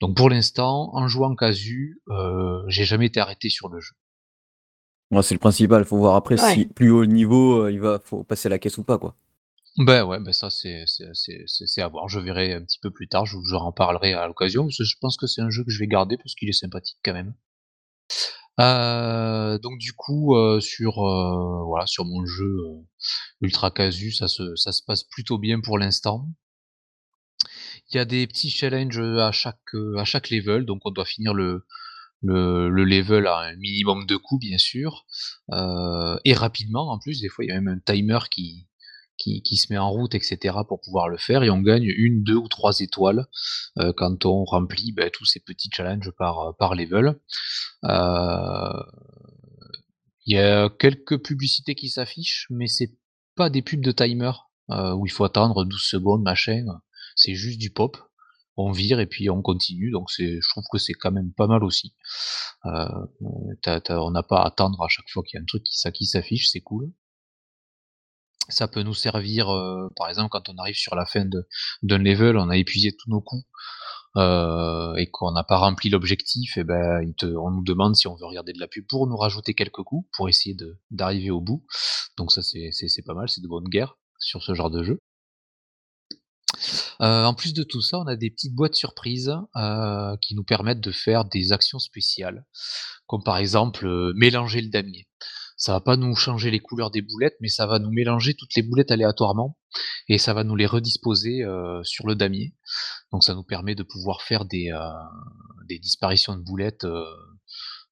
donc pour l'instant, en jouant casu, j'ai jamais été arrêté sur le jeu. Ouais, c'est le principal. Faut voir après Ouais. si plus haut niveau, il va, faut passer la caisse ou pas, quoi. Ben ouais, ben ça c'est c'est c'est c'est c'est à voir. Je verrai un petit peu plus tard, je vous en reparlerai à l'occasion, parce que je pense que c'est un jeu que je vais garder parce qu'il est sympathique quand même. Heu, donc du coup, heu, sur, heu, voilà, sur mon jeu, heu, ultra casu, ça se ça se passe plutôt bien pour l'instant. Il y a des petits challenges, à chaque, heu, à chaque level, donc on doit finir le le le level à un minimum de coups bien sûr, et rapidement en plus, des fois il y a même un timer qui qui, se met en route, etc., pour pouvoir le faire, et on gagne une, deux ou trois étoiles euh, quand on remplit ben, tous ces petits challenges par, level. Euh, il y a quelques publicités qui s'affichent, mais c'est pas des pubs de timer euh, où il faut attendre 12 secondes, machin. C'est juste du pop. On vire et puis on continue, donc je trouve que c'est quand même pas mal aussi. On n'a pas à attendre à chaque fois qu'il y a un truc qui s'affiche, c'est cool ça peut nous servir, euh, par exemple, quand on arrive sur la fin d'un level, on a épuisé tous nos coups euh, et qu'on n'a pas rempli l'objectif, et ben il te, on nous demande si on veut regarder de la pub pour nous rajouter quelques coups pour essayer d'arriver au bout. Donc ça c'est pas mal, c'est de bonne guerre sur ce genre de jeu. Euh, en plus de tout ça, on a des petites boîtes surprises qui nous permettent de faire des actions spéciales, comme par exemple mélanger le damier ça va pas nous changer les couleurs des boulettes, mais ça va nous mélanger toutes les boulettes aléatoirement et ça va nous les redisposer euh, sur le damier. Donc ça nous permet de pouvoir faire des, euh, des disparitions de boulettes euh,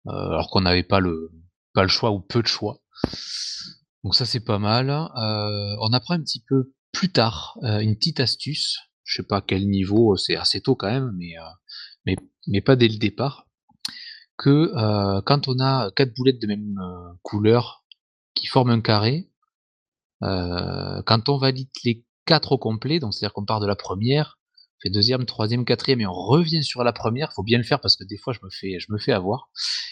alors qu'on n'avait pas le, pas le choix ou peu de choix. Donc ça c'est pas mal. on apprend un petit peu plus tard une petite astuce. Je sais pas à quel niveau, c'est assez tôt quand même, mais, mais, mais pas dès le départ que euh, quand on a quatre boulettes de même euh, couleur qui forment un carré, euh, quand on valide les quatre au complet, donc c'est-à-dire qu'on part de la première, fait deuxième, troisième, quatrième, et on revient sur la première, faut bien le faire parce que des fois je me fais, je me fais avoir.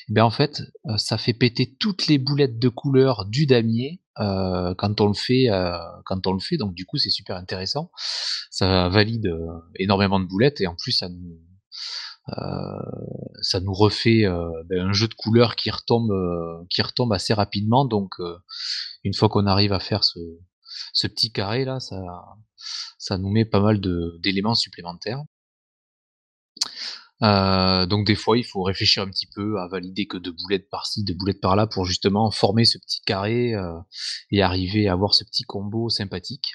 Et bien en fait, ça fait péter toutes les boulettes de couleur du damier quand on le fait, quand on le fait. Donc du coup c'est super intéressant. Ça valide énormément de boulettes et en plus ça nous ça nous refait euh, ben, un jeu de couleurs qui retombe, euh, qui retombe assez rapidement. Donc, une fois qu'on arrive à faire ce, petit carré là, ça, nous met pas mal d'éléments supplémentaires. Euh, donc des fois, il faut réfléchir un petit peu à valider que deux boulettes par-ci, deux boulettes par-là pour justement former ce petit carré euh, et arriver à avoir ce petit combo sympathique.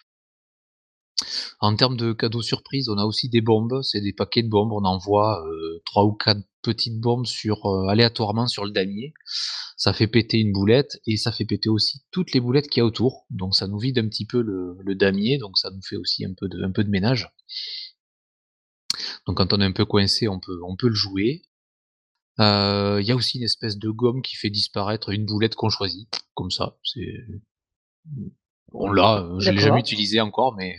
En termes de cadeaux surprises, on a aussi des bombes, c'est des paquets de bombes, on envoie euh, trois ou quatre petites bombes sur euh, aléatoirement sur le damier. Ça fait péter une boulette et ça fait péter aussi toutes les boulettes qu'il y a autour. Donc ça nous vide un petit peu le, damier, donc ça nous fait aussi un peu de, ménage. Donc quand on est un peu coincé, on peut, le jouer. Il euh, y a aussi une espèce de gomme qui fait disparaître une boulette qu'on choisit, comme ça. C'est on l'a, euh, je l'ai jamais utilisé encore, mais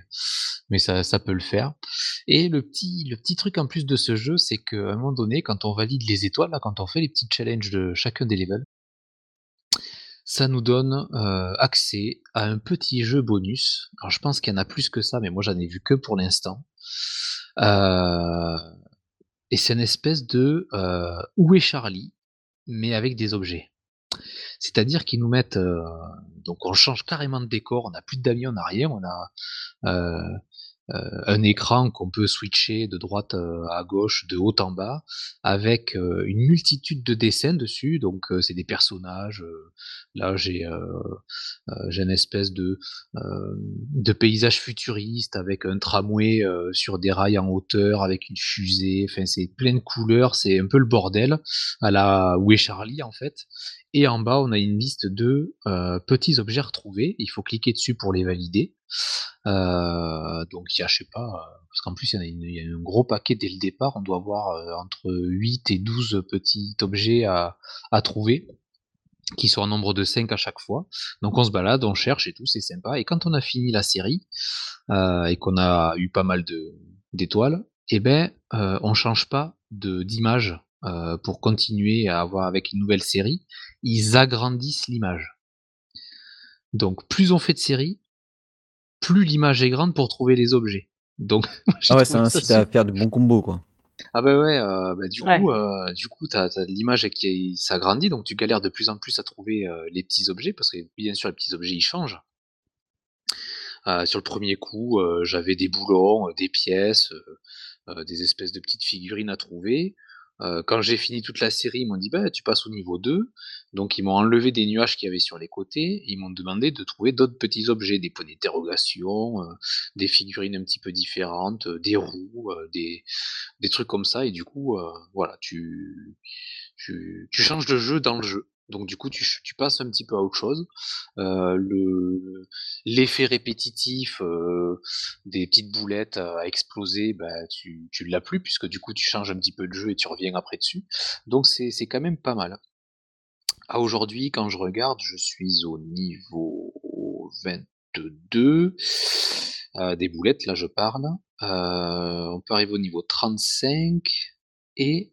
mais ça, ça peut le faire. Et le petit le petit truc en plus de ce jeu, c'est qu'à un moment donné, quand on valide les étoiles, là, quand on fait les petits challenges de chacun des levels, ça nous donne euh, accès à un petit jeu bonus. Alors je pense qu'il y en a plus que ça, mais moi j'en ai vu que pour l'instant. Euh, et c'est une espèce de euh, Où est Charlie, mais avec des objets. C'est-à-dire qu'ils nous mettent, euh, donc on change carrément de décor, on n'a plus de d'amis, on n'a rien, on a euh, euh, un écran qu'on peut switcher de droite à gauche, de haut en bas, avec une multitude de dessins dessus. Donc c'est des personnages. là j'ai j'ai une espèce de de paysage futuriste avec un tramway sur des rails en hauteur, avec une fusée. Enfin c'est plein de couleurs, c'est un peu le bordel à la Où est Charlie en fait. Et en bas, on a une liste de euh, petits objets retrouvés. Il faut cliquer dessus pour les valider. Euh, donc il y a, je sais pas, euh, parce qu'en plus il y, a un gros paquet dès le départ. On doit avoir entre 8 et 12 petits objets à, trouver qui sont en nombre de 5 à chaque fois. Donc on se balade, on cherche et tout, c'est sympa. Et quand on a fini la série et qu'on a eu pas mal d'étoiles, eh ben on change pas d'image euh, pour continuer à avoir avec une nouvelle série. Ils agrandissent l'image. Donc plus on fait de séries, plus l'image est grande pour trouver les objets. Donc [LAUGHS] Ah ouais, ça incite à faire de bons combos, quoi. Ah bah ouais, euh, bah du Ouais. coup, euh, du coup, t'as, l'image qui s'agrandit, donc tu galères de plus en plus à trouver euh, les petits objets, parce que bien sûr les petits objets ils changent. Euh, sur le premier coup, euh, j'avais des boulons, des pièces, euh, euh, des espèces de petites figurines à trouver. Quand j'ai fini toute la série, ils m'ont dit bah tu passes au niveau 2. Donc ils m'ont enlevé des nuages qu'il y avait sur les côtés, ils m'ont demandé de trouver d'autres petits objets, des points d'interrogation, euh, des figurines un petit peu différentes, euh, des roues, des, des trucs comme ça, et du coup, voilà, tu, tu, tu changes de jeu dans le jeu. Donc du coup, tu, tu passes un petit peu à autre chose. Euh, le l'effet répétitif des petites boulettes à exploser, bah, tu, tu l'as plus puisque du coup tu changes un petit peu de jeu et tu reviens après dessus. Donc c'est c'est quand même pas mal. À aujourd'hui, quand je regarde, je suis au niveau 22 euh, des boulettes. Là, je parle. Euh, on peut arriver au niveau 35 et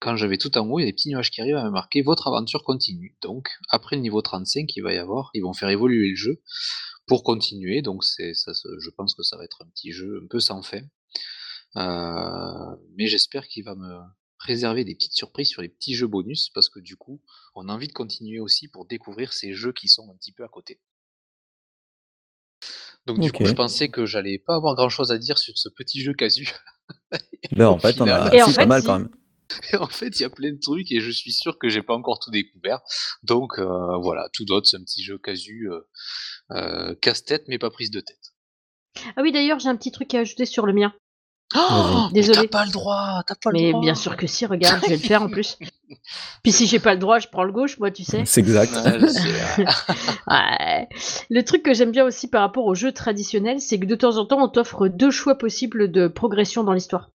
quand je vais tout en haut, il y a des petits nuages qui arrivent à me marquer votre aventure continue. Donc, après le niveau 35, il va y avoir, ils vont faire évoluer le jeu pour continuer. Donc, c'est, ça, je pense que ça va être un petit jeu un peu sans fin. Euh, mais j'espère qu'il va me réserver des petites surprises sur les petits jeux bonus parce que du coup, on a envie de continuer aussi pour découvrir ces jeux qui sont un petit peu à côté. Donc, du coup, je pensais que j'allais pas avoir grand chose à dire sur ce petit jeu casu. [LAUGHS] Au en fait, on a Et en c'est pas fait, mal si. quand même. Et en fait, il y a plein de trucs et je suis sûr que j'ai pas encore tout découvert. Donc euh, voilà, tout d'autre, c'est un petit jeu casu, euh, euh, casse-tête mais pas prise de tête. Ah oui, d'ailleurs, j'ai un petit truc à ajouter sur le mien. Oh, mais Désolé. T'as pas le droit, t'as pas le Mais droit. bien sûr que si, regarde, je vais le faire en plus. [LAUGHS] Puis si j'ai pas le droit, je prends le gauche, moi, tu sais. C'est exact. [LAUGHS] Ouais. Le truc que j'aime bien aussi par rapport aux jeux traditionnels, c'est que de temps en temps, on t'offre deux choix possibles de progression dans l'histoire.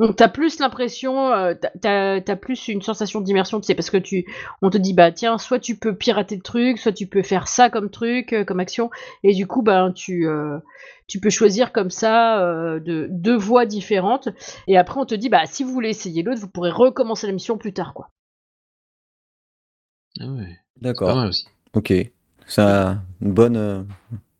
Donc t'as plus l'impression, euh, t'as- plus une sensation d'immersion, tu sais, parce que tu, on te dit bah tiens, soit tu peux pirater le truc, soit tu peux faire ça comme truc, euh, comme action, et du coup ben tu, euh, tu peux choisir comme ça euh, de deux voies différentes, et après on te dit bah si vous voulez essayer l'autre, vous pourrez recommencer la mission plus tard quoi. Ah ouais, D'accord. Ok. C'est un bon, euh,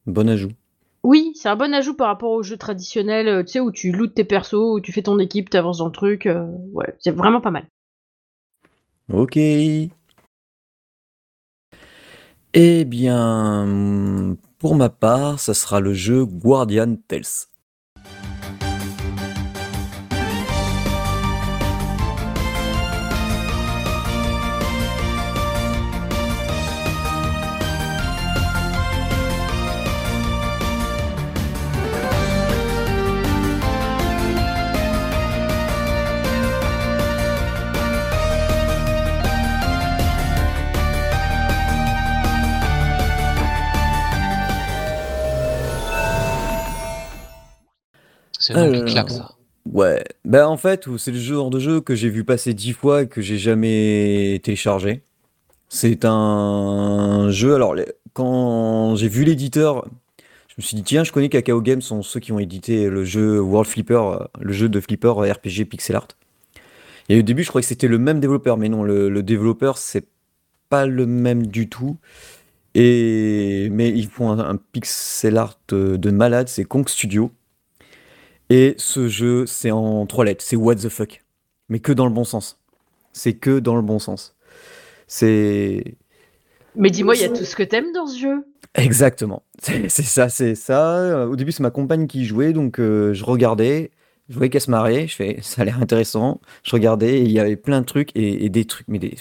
bon ajout. Oui, c'est un bon ajout par rapport aux jeux traditionnels, euh, tu sais, où tu lootes tes persos, où tu fais ton équipe, t'avances dans le truc. euh, ouais, c'est vraiment pas mal. Ok. Eh bien, pour ma part, ça sera le jeu Guardian Tales. C'est un qui claque ça. Ouais, ben en fait, c'est le genre de jeu que j'ai vu passer dix fois et que j'ai jamais téléchargé. C'est un jeu, alors quand j'ai vu l'éditeur, je me suis dit, tiens, je connais Kakao Games, sont ceux qui ont édité le jeu World Flipper, euh, le jeu de Flipper RPG pixel art. Et au début, je croyais que c'était le même développeur, mais non, le, développeur, c'est pas le même du tout. Et, mais ils font un, pixel art de malade, c'est Kong Studio. Et ce jeu, c'est en trois lettres, c'est what the fuck. Mais que dans le bon sens. C'est que dans le bon sens. C'est. Mais dis-moi, il y a tout ce que t'aimes dans ce jeu. Exactement. [LAUGHS] C'est ça, c'est ça. Au début, c'est ma compagne qui jouait, donc euh, je regardais. Je voyais qu'elle se mariait, je fais, [LAUGHS] ça a l'air intéressant. Je regardais et il y avait plein de trucs et, des trucs, mais des.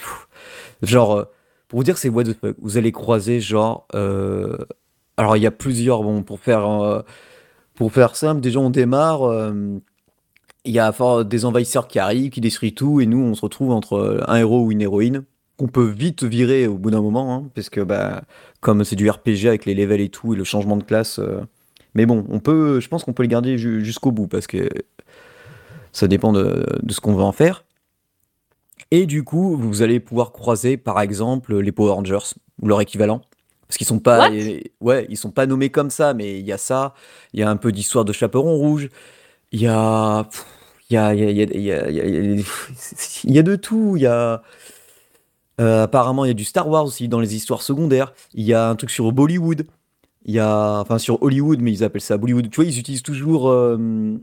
genre, euh, pour vous dire, c'est what the fuck. Vous allez croiser, genre. Euh, alors, il y a plusieurs, bon, pour faire. Pour faire simple, déjà, on démarre. Il y a des envahisseurs qui arrivent, qui détruisent tout, et nous, on se retrouve entre un héros ou une héroïne qu'on peut vite virer au bout d'un moment, hein, parce que bah, comme c'est du RPG avec les levels et tout, et le changement de classe. Euh, mais bon, on peut, je pense qu'on peut les garder jusqu'au bout, parce que ça dépend de, ce qu'on veut en faire. Et du coup, vous allez pouvoir croiser, par exemple, les Power Rangers, ou leur équivalent. Parce qu'ils sont pas, ouais, ils sont pas nommés comme ça, mais il y a ça, il y a un peu d'histoire de chaperon rouge, il y a, il y a, il y a, il y a, il y a de tout, il y a, euh, apparemment, il y a du Star Wars aussi dans les histoires secondaires. Il y a un truc sur Bollywood. Il y a, enfin sur Hollywood, mais ils appellent ça Bollywood. Tu vois, ils utilisent toujours. Euh,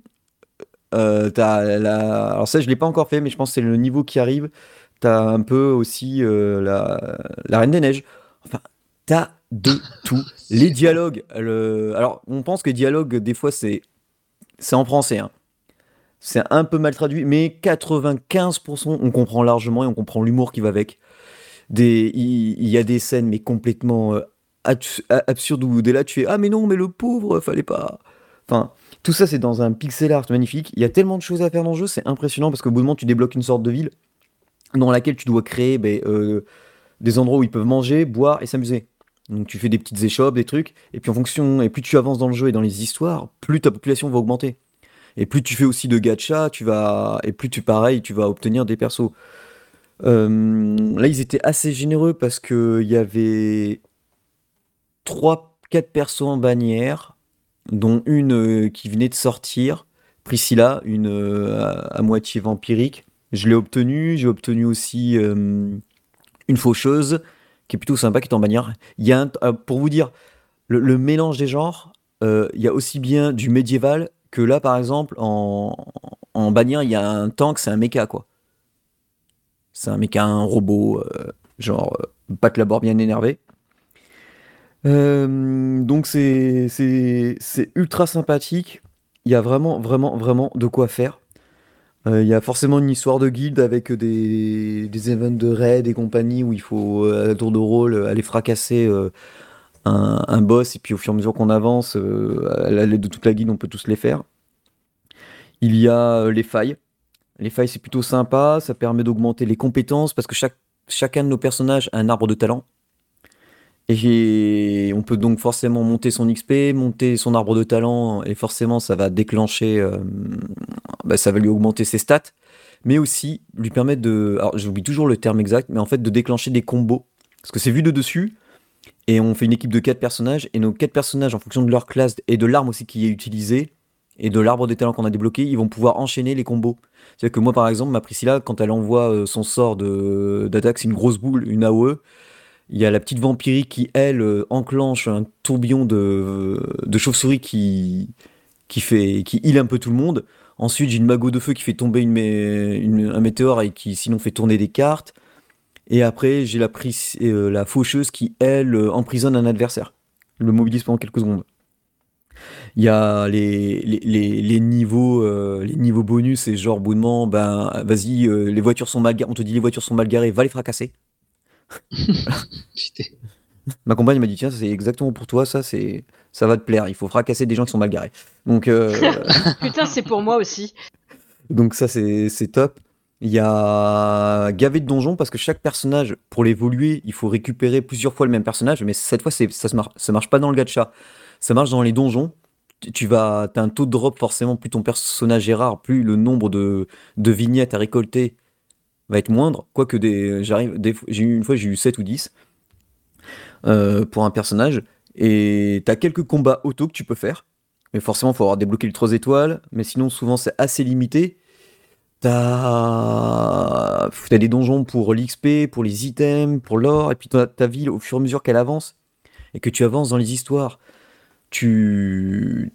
euh, la... Alors ça, je l'ai pas encore fait, mais je pense que c'est le niveau qui arrive. T'as un peu aussi la... la Reine des Neiges. Enfin, t'as de tout. Les dialogues. Alors, on pense que les dialogues, des fois, c'est c'est en français. Hein. C'est un peu mal traduit, mais 95%, on comprend largement et on comprend l'humour qui va avec il, y a des scènes mais complètement euh, absurdes où dès là tu fais ah mais non mais le pauvre fallait pas. Enfin tout ça c'est dans un pixel art magnifique. Il y a tellement de choses à faire dans le jeu, c'est impressionnant parce qu'au bout de moment tu débloques une sorte de ville dans laquelle tu dois créer ben, euh, des endroits où ils peuvent manger, boire et s'amuser. Donc tu fais des petites échoppes, des trucs, et puis en fonction, et plus tu avances dans le jeu et dans les histoires, plus ta population va augmenter. Et plus tu fais aussi de gacha, tu vas, et plus tu pareil, tu vas obtenir des persos. Euh, là, ils étaient assez généreux parce qu'il y avait 3-4 persos en bannière, dont une euh, qui venait de sortir, Priscilla, une euh, à, moitié vampirique. Je l'ai obtenue. J'ai obtenu aussi une faucheuse qui est plutôt sympa, qui est en bannière. Il y a pour vous dire, le, mélange des genres, il y a aussi bien du médiéval que là, par exemple, en, en bannière, il y a un tank, c'est un mecha, quoi. C'est un mec, un robot, euh, genre euh, Pat Labor bien énervé. Euh, donc c'est ultra sympathique. Il y a vraiment, vraiment, vraiment de quoi faire. Il y a forcément une histoire de guilde avec des, events de raid et compagnie où il faut, à tour de rôle, aller fracasser un, boss. Et puis au fur et à mesure qu'on avance, à l'aide de toute la guilde, on peut tous les faire. Il y a les failles. Les failles, c'est plutôt sympa, ça permet d'augmenter les compétences parce que chacun de nos personnages a un arbre de talent. Et on peut donc forcément monter son XP, monter son arbre de talent, et forcément ça va déclencher, euh, bah, ça va lui augmenter ses stats, mais aussi lui permettre de, alors j'oublie toujours le terme exact, mais en fait de déclencher des combos. Parce que c'est vu de dessus, et on fait une équipe de 4 personnages, et nos 4 personnages, en fonction de leur classe et de l'arme aussi qui est utilisée, et de l'arbre des talents qu'on a débloqué, ils vont pouvoir enchaîner les combos. C'est-à-dire que moi, par exemple, ma Priscilla, quand elle envoie euh, son sort d'attaque, c'est une grosse boule, une AOE. Il y a la petite vampirique qui, elle, euh, enclenche un tourbillon de, de chauve-souris qui, qui, fait, qui heal un peu tout le monde. Ensuite, j'ai une magot de feu qui fait tomber une, un météore et qui, sinon, fait tourner des cartes. Et après, j'ai la, euh, la faucheuse qui, elle, emprisonne un adversaire. Le mobilise pendant quelques secondes. Il y a les, les, les, niveaux, euh, les niveaux bonus et genre bonnement, ben vas-y, euh, les voitures sont mal. On te dit les voitures sont mal garées, va les fracasser. [LAUGHS] Ma compagne m'a dit tiens, c'est exactement pour toi, ça c'est ça va te plaire. Il faut fracasser des gens qui sont mal garés. Donc euh, [LAUGHS] putain, c'est pour moi aussi. Donc ça c'est top. Il y a gavé de donjons parce que chaque personnage, pour l'évoluer, il faut récupérer plusieurs fois le même personnage, mais cette fois, ça, ça marche pas dans le gacha. Ça marche dans les donjons tu vas, as un taux de drop forcément, plus ton personnage est rare, plus le nombre de, de vignettes à récolter va être moindre. Quoique des, j'arrive, j'ai eu une fois j'ai eu 7 ou 10. euh, pour un personnage. Et t'as quelques combats auto que tu peux faire. Mais forcément, il faut avoir débloqué les 3 étoiles. Mais sinon, souvent, c'est assez limité. T'as as des donjons pour l'XP, pour les items, pour l'or. Et puis ta, ta ville, au fur et à mesure qu'elle avance, et que tu avances dans les histoires, tu...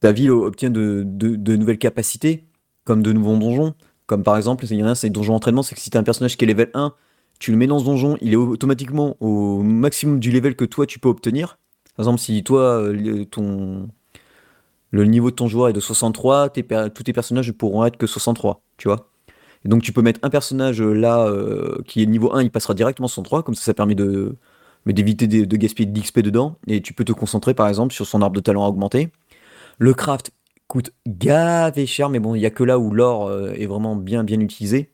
ta ville obtient de nouvelles capacités, comme de nouveaux donjons. Comme par exemple, il y en a un, c'est les donjons entraînement, c'est que si tu as un personnage qui est level 1, tu le mets dans ce donjon, il est automatiquement au maximum du level que toi tu peux obtenir. Par exemple, si toi, euh, le- ton, le niveau de ton joueur est de 63, tes tous tes personnages ne pourront être que 63, tu vois. Donc tu peux mettre un personnage euh, là euh, qui est niveau 1, il passera directement 63, comme ça ça permet de mais d'éviter de, de gaspiller de l'XP dedans, et tu peux te concentrer par exemple sur son arbre de talent à augmenter. Le craft coûte gavé cher, mais bon, il n'y a que là où l'or euh, est vraiment bien bien utilisé.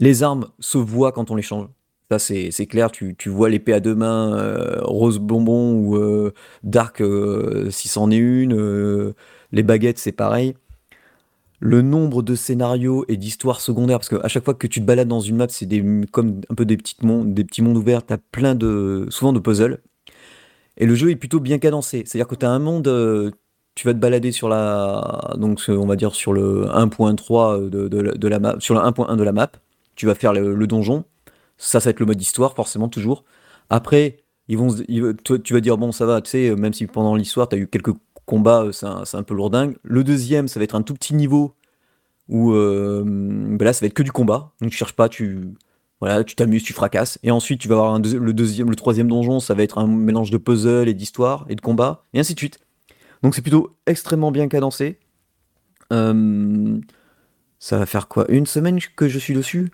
Les armes se voient quand on les change. Ça, c'est clair, tu, tu vois l'épée à deux mains, euh, rose bonbon ou euh, dark euh, si c'en est une. euh, les baguettes, c'est pareil. Le nombre de scénarios et d'histoires secondaires, parce qu'à chaque fois que tu te balades dans une map, c'est comme un peu des, petites petits mondes ouverts, t'as plein de, souvent de puzzles. Et le jeu est plutôt bien cadencé. C'est-à-dire que tu as un monde, tu vas te balader sur la, donc euh, on va dire sur le 1.3 de, de, la- de la map, sur le 1.1 de la map. Tu vas faire le, donjon. Ça, ça va être le mode histoire, forcément, toujours. Après, ils tu vas dire, bon, ça va, tu sais, même si pendant l'histoire, tu as eu quelques combats, euh, c'est un, un peu lourdingue. Le deuxième, ça va être un tout petit niveau où euh, ben là, ça va être que du combat. Donc, tu cherches pas, tu, voilà, tu t'amuses, tu fracasses. Et ensuite, tu vas avoir le deuxième, le troisième donjon, ça va être un mélange de puzzle et d'histoire et de combat, et ainsi de suite. Donc, c'est plutôt extrêmement bien cadencé. Euh, ça va faire quoi? Une semaine que je suis dessus?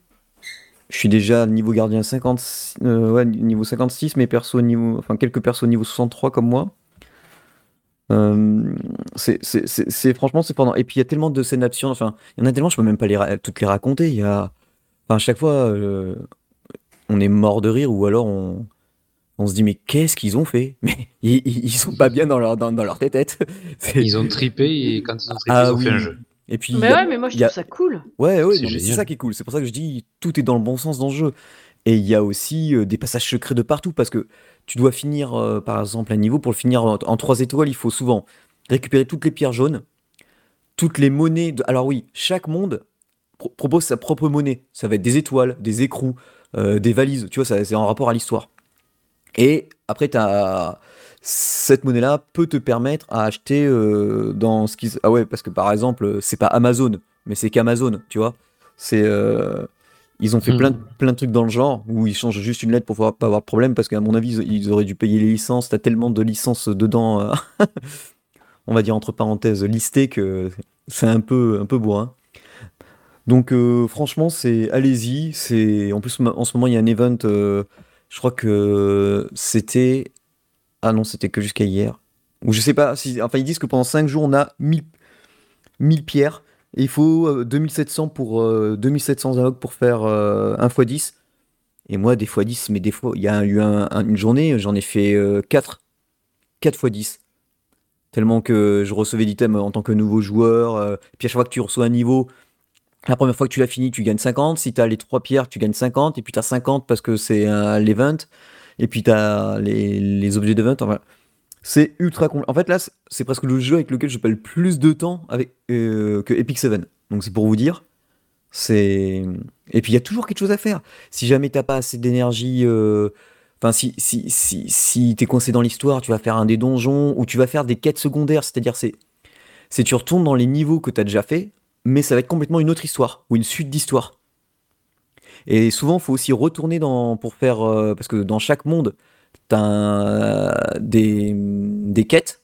Je suis déjà niveau gardien 50, euh, ouais, niveau 56, mais perso niveau, enfin quelques persos niveau 63 comme moi. Euh, c'est, franchement, c'est pendant. Et puis il y a tellement de scènes absurdes, enfin, il y en a tellement, je peux même pas toutes les raconter. Il y a, à chaque fois, on est mort de rire ou alors on, on se dit, mais qu'est-ce qu'ils ont fait? Mais [LAUGHS] ils, ils sont pas bien dans leur, dans, dans leur tête. [LAUGHS] C'est- Ils ont trippé et quand ils ont trippé, Ah ils ont fait un jeu. Et puis, Mais a- ouais, mais moi je a- trouve ça cool. Ouais, ouais, C'est ça qui est cool. C'est pour ça que je dis tout est dans le bon sens dans le jeu. Et il y a aussi euh, des passages secrets de partout parce que tu dois finir, euh, par exemple, un niveau. Pour le finir en, en 3 étoiles, il faut souvent récupérer toutes les pierres jaunes, toutes les monnaies. de- Alors, oui, chaque monde pro- propose sa propre monnaie. Ça va être des étoiles, des écrous, euh, des valises. Tu vois, ça, c'est en rapport à l'histoire. Et après, t'as... cette monnaie-là peut te permettre à acheter euh, dans ce qui... Ah ouais, parce que par exemple, c'est pas Amazon, mais c'est qu'Amazon, tu vois. C'est... euh, Ils ont fait Hmm. plein, de, plein de trucs dans le genre où ils changent juste une lettre pour pouvoir pas avoir de problème parce qu'à mon avis, ils, auraient dû payer les licences. T'as tellement de licences dedans, euh, [LAUGHS] on va dire entre parenthèses, listées que c'est un peu, un peu bourrin. Donc franchement, c'est allez-y. C'est en plus en ce moment il y a un event. Euh, je crois que c'était ah non, c'était que jusqu'à hier. Ou je sais pas si enfin ils disent que pendant 5 jours on a 1000 1000 pierres et il faut euh, 2700 pour euh, 2700 invoques pour faire euh, 1 x 10. Et moi des fois 10 mais des fois il y a eu un- un- une journée, j'en ai fait euh, 4 4 x 10. Tellement que je recevais d'items en tant que nouveau joueur. euh, puis à chaque fois que tu reçois un niveau, la première fois que tu l'as fini, tu gagnes 50. Si tu as les 3 pierres, tu gagnes 50. Et puis tu as 50 parce que c'est un l'event. Et puis tu as les, les objets d'event. Enfin, c'est ultra complet. En fait, là, c'est- presque le jeu avec lequel je passe le plus de temps avec, euh, que Epic 7. Donc c'est pour vous dire. C'est Et puis il y a toujours quelque chose à faire. Si jamais t'as pas assez d'énergie. euh, Enfin, si, si, si, si t'es coincé dans l'histoire, tu vas faire un des donjons ou tu vas faire des quêtes secondaires. C'est-à-dire, c'est tu retournes dans les niveaux que tu as déjà fait, mais ça va être complètement une autre histoire ou une suite d'histoires. Et souvent, il faut aussi retourner pour faire. euh, parce que dans chaque monde, tu as des, quêtes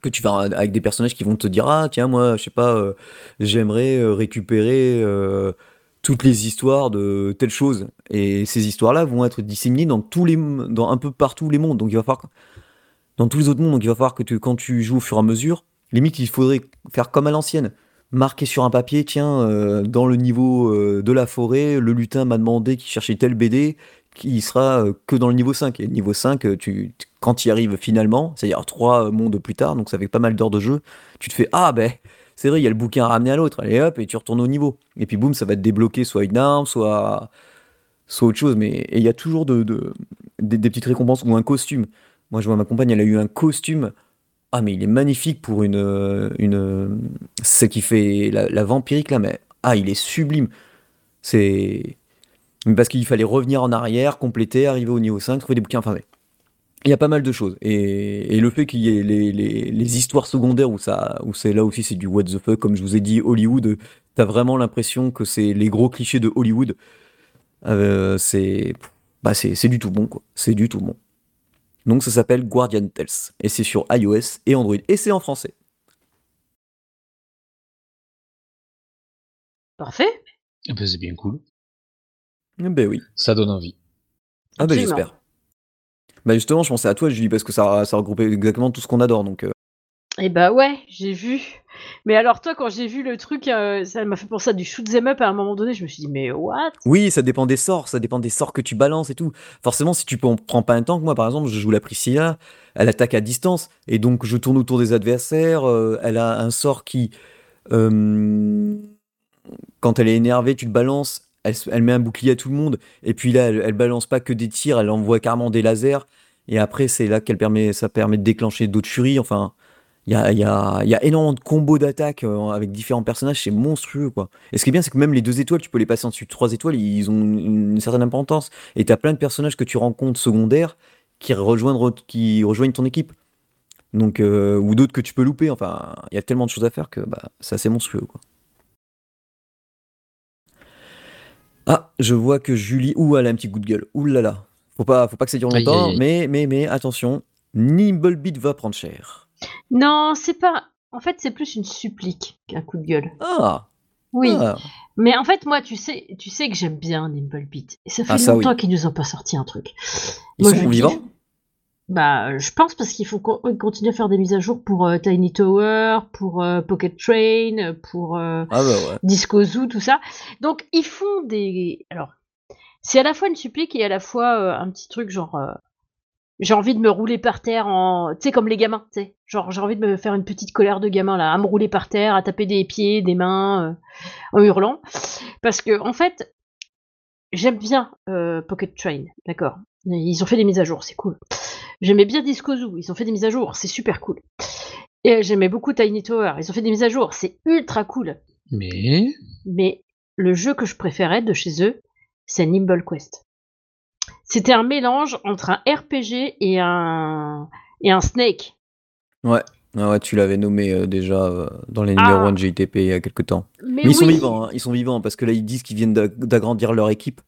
que tu vas avec des personnages qui vont te dire Ah, tiens, moi, je sais pas, euh, j'aimerais euh, récupérer toutes les histoires de telle chose. Et ces histoires-là vont être disséminées dans, tous les, dans un peu partout les mondes. Donc, il va falloir. Dans tous les autres mondes, donc il va falloir que tu, quand tu joues au fur et à mesure, limite, il faudrait faire comme à l'ancienne marquer sur un papier, tiens, euh, dans le niveau euh, de la forêt, le lutin m'a demandé qu'il cherchait tel BD, qui sera euh, que dans le niveau 5. Et le niveau 5, euh, tu, quand tu y arrives finalement, c'est-à-dire trois mondes plus tard, donc ça fait pas mal d'heures de jeu, tu te fais Ah ben, c'est vrai, il y a le bouquin à ramener à l'autre, allez hop, et tu retournes au niveau. Et puis boum, ça va te débloquer soit une arme, soit, soit autre chose. Mais il y a toujours de, de- des petites récompenses ou un costume. Moi, je vois ma compagne, elle a eu un costume. Ah, mais il est magnifique pour une, euh, une, euh, celle qui fait la, la vampirique là, mais ah, il est sublime. C'est mais parce qu'il fallait revenir en arrière, compléter, arriver au niveau 5, trouver des bouquins. Enfin, ouais. il y a pas mal de choses. Et, et le fait qu'il y ait les, les, histoires secondaires où où c'est là aussi c'est du what the fuck, comme je vous ai dit, Hollywood, t'as vraiment l'impression que c'est les gros clichés de Hollywood. Euh, c'est, bah c'est du tout bon quoi. C'est du tout bon. Donc ça s'appelle Guardian Tales et c'est sur iOS et Android et c'est en français. Parfait. Eh ben, c'est bien cool. Eh Ben oui. Ça donne envie. Ah ben j'espère. Bah justement, je pensais à toi, Julie, parce que ça, ça regroupait exactement tout ce qu'on adore. Donc, euh, Et bah ouais, j'ai vu. Mais alors toi, quand j'ai vu le truc, euh, ça m'a fait penser à du shoot 'em up à un moment donné. Je me suis dit mais what? Oui, ça dépend des sorts, ça dépend des sorts que tu balances et tout. Forcément, si tu prends pas un tank, moi par exemple, je joue la Priscilla, elle attaque à distance, et donc je tourne autour des adversaires, euh, elle a un sort qui, euh, quand elle est énervée, tu te balances, elle met un bouclier à tout le monde, et puis là, elle, elle balance pas que des tirs, elle envoie carrément des lasers, et après, c'est là qu'elle permet, ça permet de déclencher d'autres furies, enfin... Il y a, il y, a, il y a énormément de combos d'attaques euh, avec différents personnages, c'est monstrueux quoi. Et ce qui est bien, c'est que même les deux étoiles, tu peux les passer ensuite trois étoiles, ils ont une, une certaine importance. Et t'as plein de personnages que tu rencontres secondaires qui rejoignent, qui rejoignent ton équipe. Donc, euh, ou d'autres que tu peux louper. Enfin, il y a tellement de choses à faire que bah, c'est assez monstrueux quoi. Ah, je vois que Julie, ouh, elle a un petit coup de gueule. Ouh là là. Faut pas, faut pas que ça dure longtemps, aïe, aïe. mais, mais, mais, attention, Nimblebeat va prendre cher. Non, c'est pas. En fait, c'est plus une supplique qu'un coup de gueule. Ah, Oui. ah. Mais en fait, moi, tu sais, tu sais que j'aime bien Nimblebeat. Et ça fait Ah, ça, longtemps oui. qu'ils nous ont pas sorti un truc. Ils Moi, sont je kiffe. vivants Bah, je pense parce qu'il faut qu'on- continuer à faire des mises à jour pour euh, Tiny Tower, pour euh, Pocket Train, pour euh, Ah bah ouais. Disco Zoo, tout ça. Donc, ils font des. Alors, c'est à la fois une supplique et à la fois euh, un petit truc genre. J'ai envie de me rouler par terre en. Tu sais, comme les gamins, tu sais. Genre, j'ai envie de me faire une petite colère de gamin, là, à me rouler par terre, à taper des pieds, des mains, euh, en hurlant. Parce que, en fait, j'aime bien euh, Pocket Train, d'accord. Ils ont fait des mises à jour, c'est cool. J'aimais bien Disco Zoo, ils ont fait des mises à jour, c'est super cool. Et j'aimais beaucoup Tiny Tower, ils ont fait des mises à jour, c'est ultra cool. Mais. Mais le jeu que je préférais de chez eux, c'est Nimble Quest. C'était un mélange entre un RPG et un, et un Snake. Ouais. Ah ouais, tu l'avais nommé euh, déjà euh, dans les numéros Ah. 1 de GITP il y a quelques temps. Mais, Mais ils sont vivants, hein, ils sont vivants parce que là ils disent qu'ils viennent d'ag- d'agrandir leur équipe.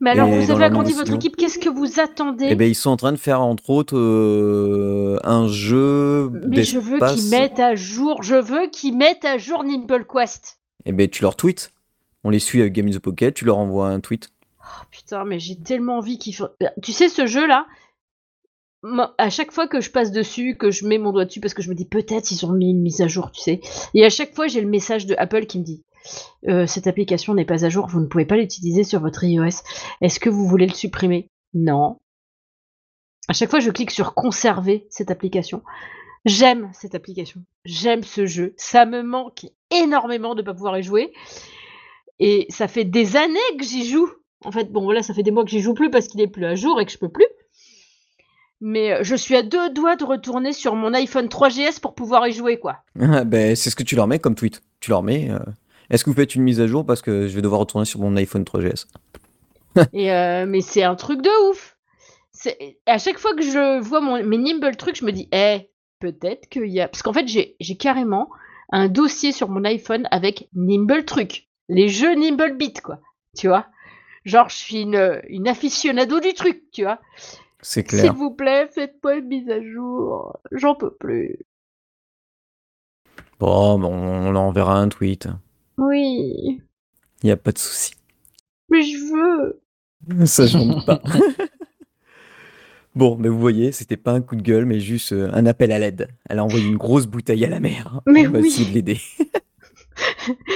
Mais alors, vous avez agrandi votre équipe, qu'est-ce que vous attendez? Et ben ils sont en train de faire entre autres euh, un jeu Mais je veux qu'ils mettent à jour, je veux qu'ils mettent à jour Nimble Quest. Et ben tu leur tweets. On les suit avec Game in the Pocket, tu leur envoies un tweet. Mais j'ai tellement envie qu'ils fassent. Tu sais, ce jeu-là, à chaque fois que je passe dessus, que je mets mon doigt dessus, parce que je me dis peut-être ils ont mis une mise à jour, tu sais. Et à chaque fois, j'ai le message de Apple qui me dit Euh, cette application n'est pas à jour, vous ne pouvez pas l'utiliser sur votre iOS. Est-ce que vous voulez le supprimer? Non. À chaque fois, je clique sur conserver cette application. J'aime cette application. J'aime ce jeu. Ça me manque énormément de ne pas pouvoir y jouer. Et ça fait des années que j'y joue. En fait, bon, voilà, ça fait des mois que j'y joue plus parce qu'il est plus à jour et que je peux plus. Mais euh, je suis à deux doigts de retourner sur mon iPhone 3GS pour pouvoir y jouer, quoi. [LAUGHS] Ah, ben c'est ce que tu leur mets comme tweet. Tu leur mets. euh, Est-ce que vous faites une mise à jour parce que je vais devoir retourner sur mon iPhone 3GS. [LAUGHS] Et euh, mais c'est un truc de ouf. À chaque fois que je vois mon mes Nimble trucs, je me dis, eh, peut-être qu'il y a parce qu'en fait j'ai j'ai carrément un dossier sur mon iPhone avec Nimble truc, les jeux Nimble Beat, quoi. Tu vois? Genre, je suis une, une aficionado du truc, tu vois. C'est S'il clair. vous plaît, faites-moi une mise à jour. J'en peux plus. Bon, on leur enverra un tweet. Oui, Il y a pas de souci. mais je veux. [LAUGHS] Ça, j'en doute pas. [LAUGHS] bon, mais vous voyez, c'était pas un coup de gueule, mais juste euh, un appel à l'aide. Elle a envoyé une grosse bouteille à la mer. [LAUGHS] Mais on va oui. essayer de l'aider.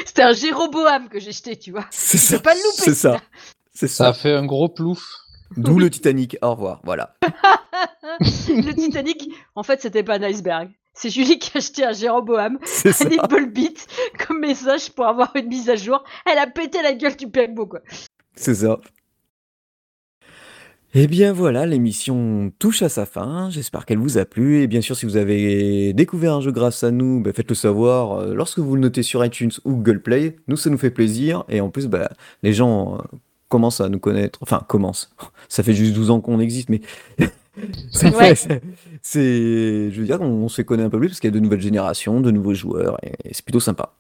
C'était un Jéroboam que j'ai jeté, tu vois. C'est ça. pas le louper, C'est ça. C'est Ça a fait un gros plouf. D'où le Titanic. Au revoir. Voilà. [LAUGHS] Le Titanic, en fait, c'était pas un iceberg. C'est Julie qui a acheté un Jéroboam, [LAUGHS] un Nibble Beat, comme message pour avoir une mise à jour. Elle a pété la gueule du paquebot, quoi. C'est ça. Eh bien voilà, l'émission touche à sa fin. J'espère qu'elle vous a plu. Et bien sûr, si vous avez découvert un jeu grâce à nous, bah, faites-le savoir euh, lorsque vous le notez sur iTunes ou Google Play. Nous, ça nous fait plaisir. Et en plus, bah, les gens commencent à nous connaître. Enfin, commencent. [LAUGHS] Ça fait juste 12 ans qu'on existe, mais. [LAUGHS] c'est, Ouais. je veux dire, on, se fait connaître un peu plus parce qu'il y a de nouvelles générations, de nouveaux joueurs. Et, et c'est plutôt sympa.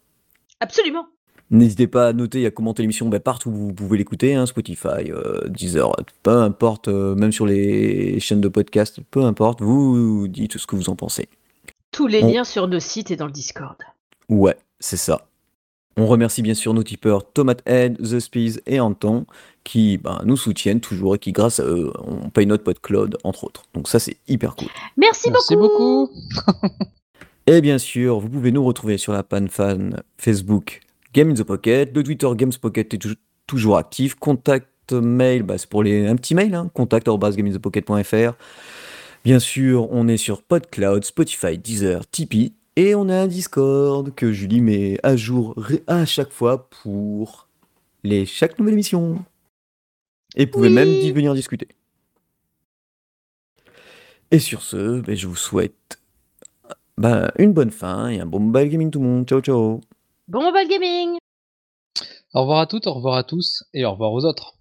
Absolument. N'hésitez pas à noter et à commenter l'émission bah, partout où vous pouvez l'écouter, hein, Spotify, euh, Deezer, peu importe, euh, même sur les chaînes de podcast, peu importe, vous dites ce que vous en pensez. Tous les On- liens sur nos sites et dans le Discord. Ouais, c'est ça. On remercie bien sûr nos tipeurs Tomate Head, The Spees et Anton qui ben, nous soutiennent toujours et qui, grâce à eux, on paye notre pote Claude, entre autres. Donc ça, c'est hyper cool. Merci, Merci beaucoup. beaucoup. [LAUGHS] Et bien sûr, vous pouvez nous retrouver sur la panne fan Facebook Game in the Pocket, le Twitter Games Pocket est tou- toujours actif, contact mail, bah, c'est pour les, un petit mail, hein, contact@gameinthepocket.fr. Bien sûr, on est sur PodCloud, Spotify, Deezer, Tipeee, et on a un Discord que Julie met à jour à chaque fois pour les, chaque nouvelle émission. Et vous pouvez Oui. même y venir discuter. Et sur ce, ben, je vous souhaite bah, une bonne fin et un bon mobile gaming tout le monde. Ciao ciao Bon mobile gaming Au revoir à toutes, au revoir à tous et au revoir aux autres.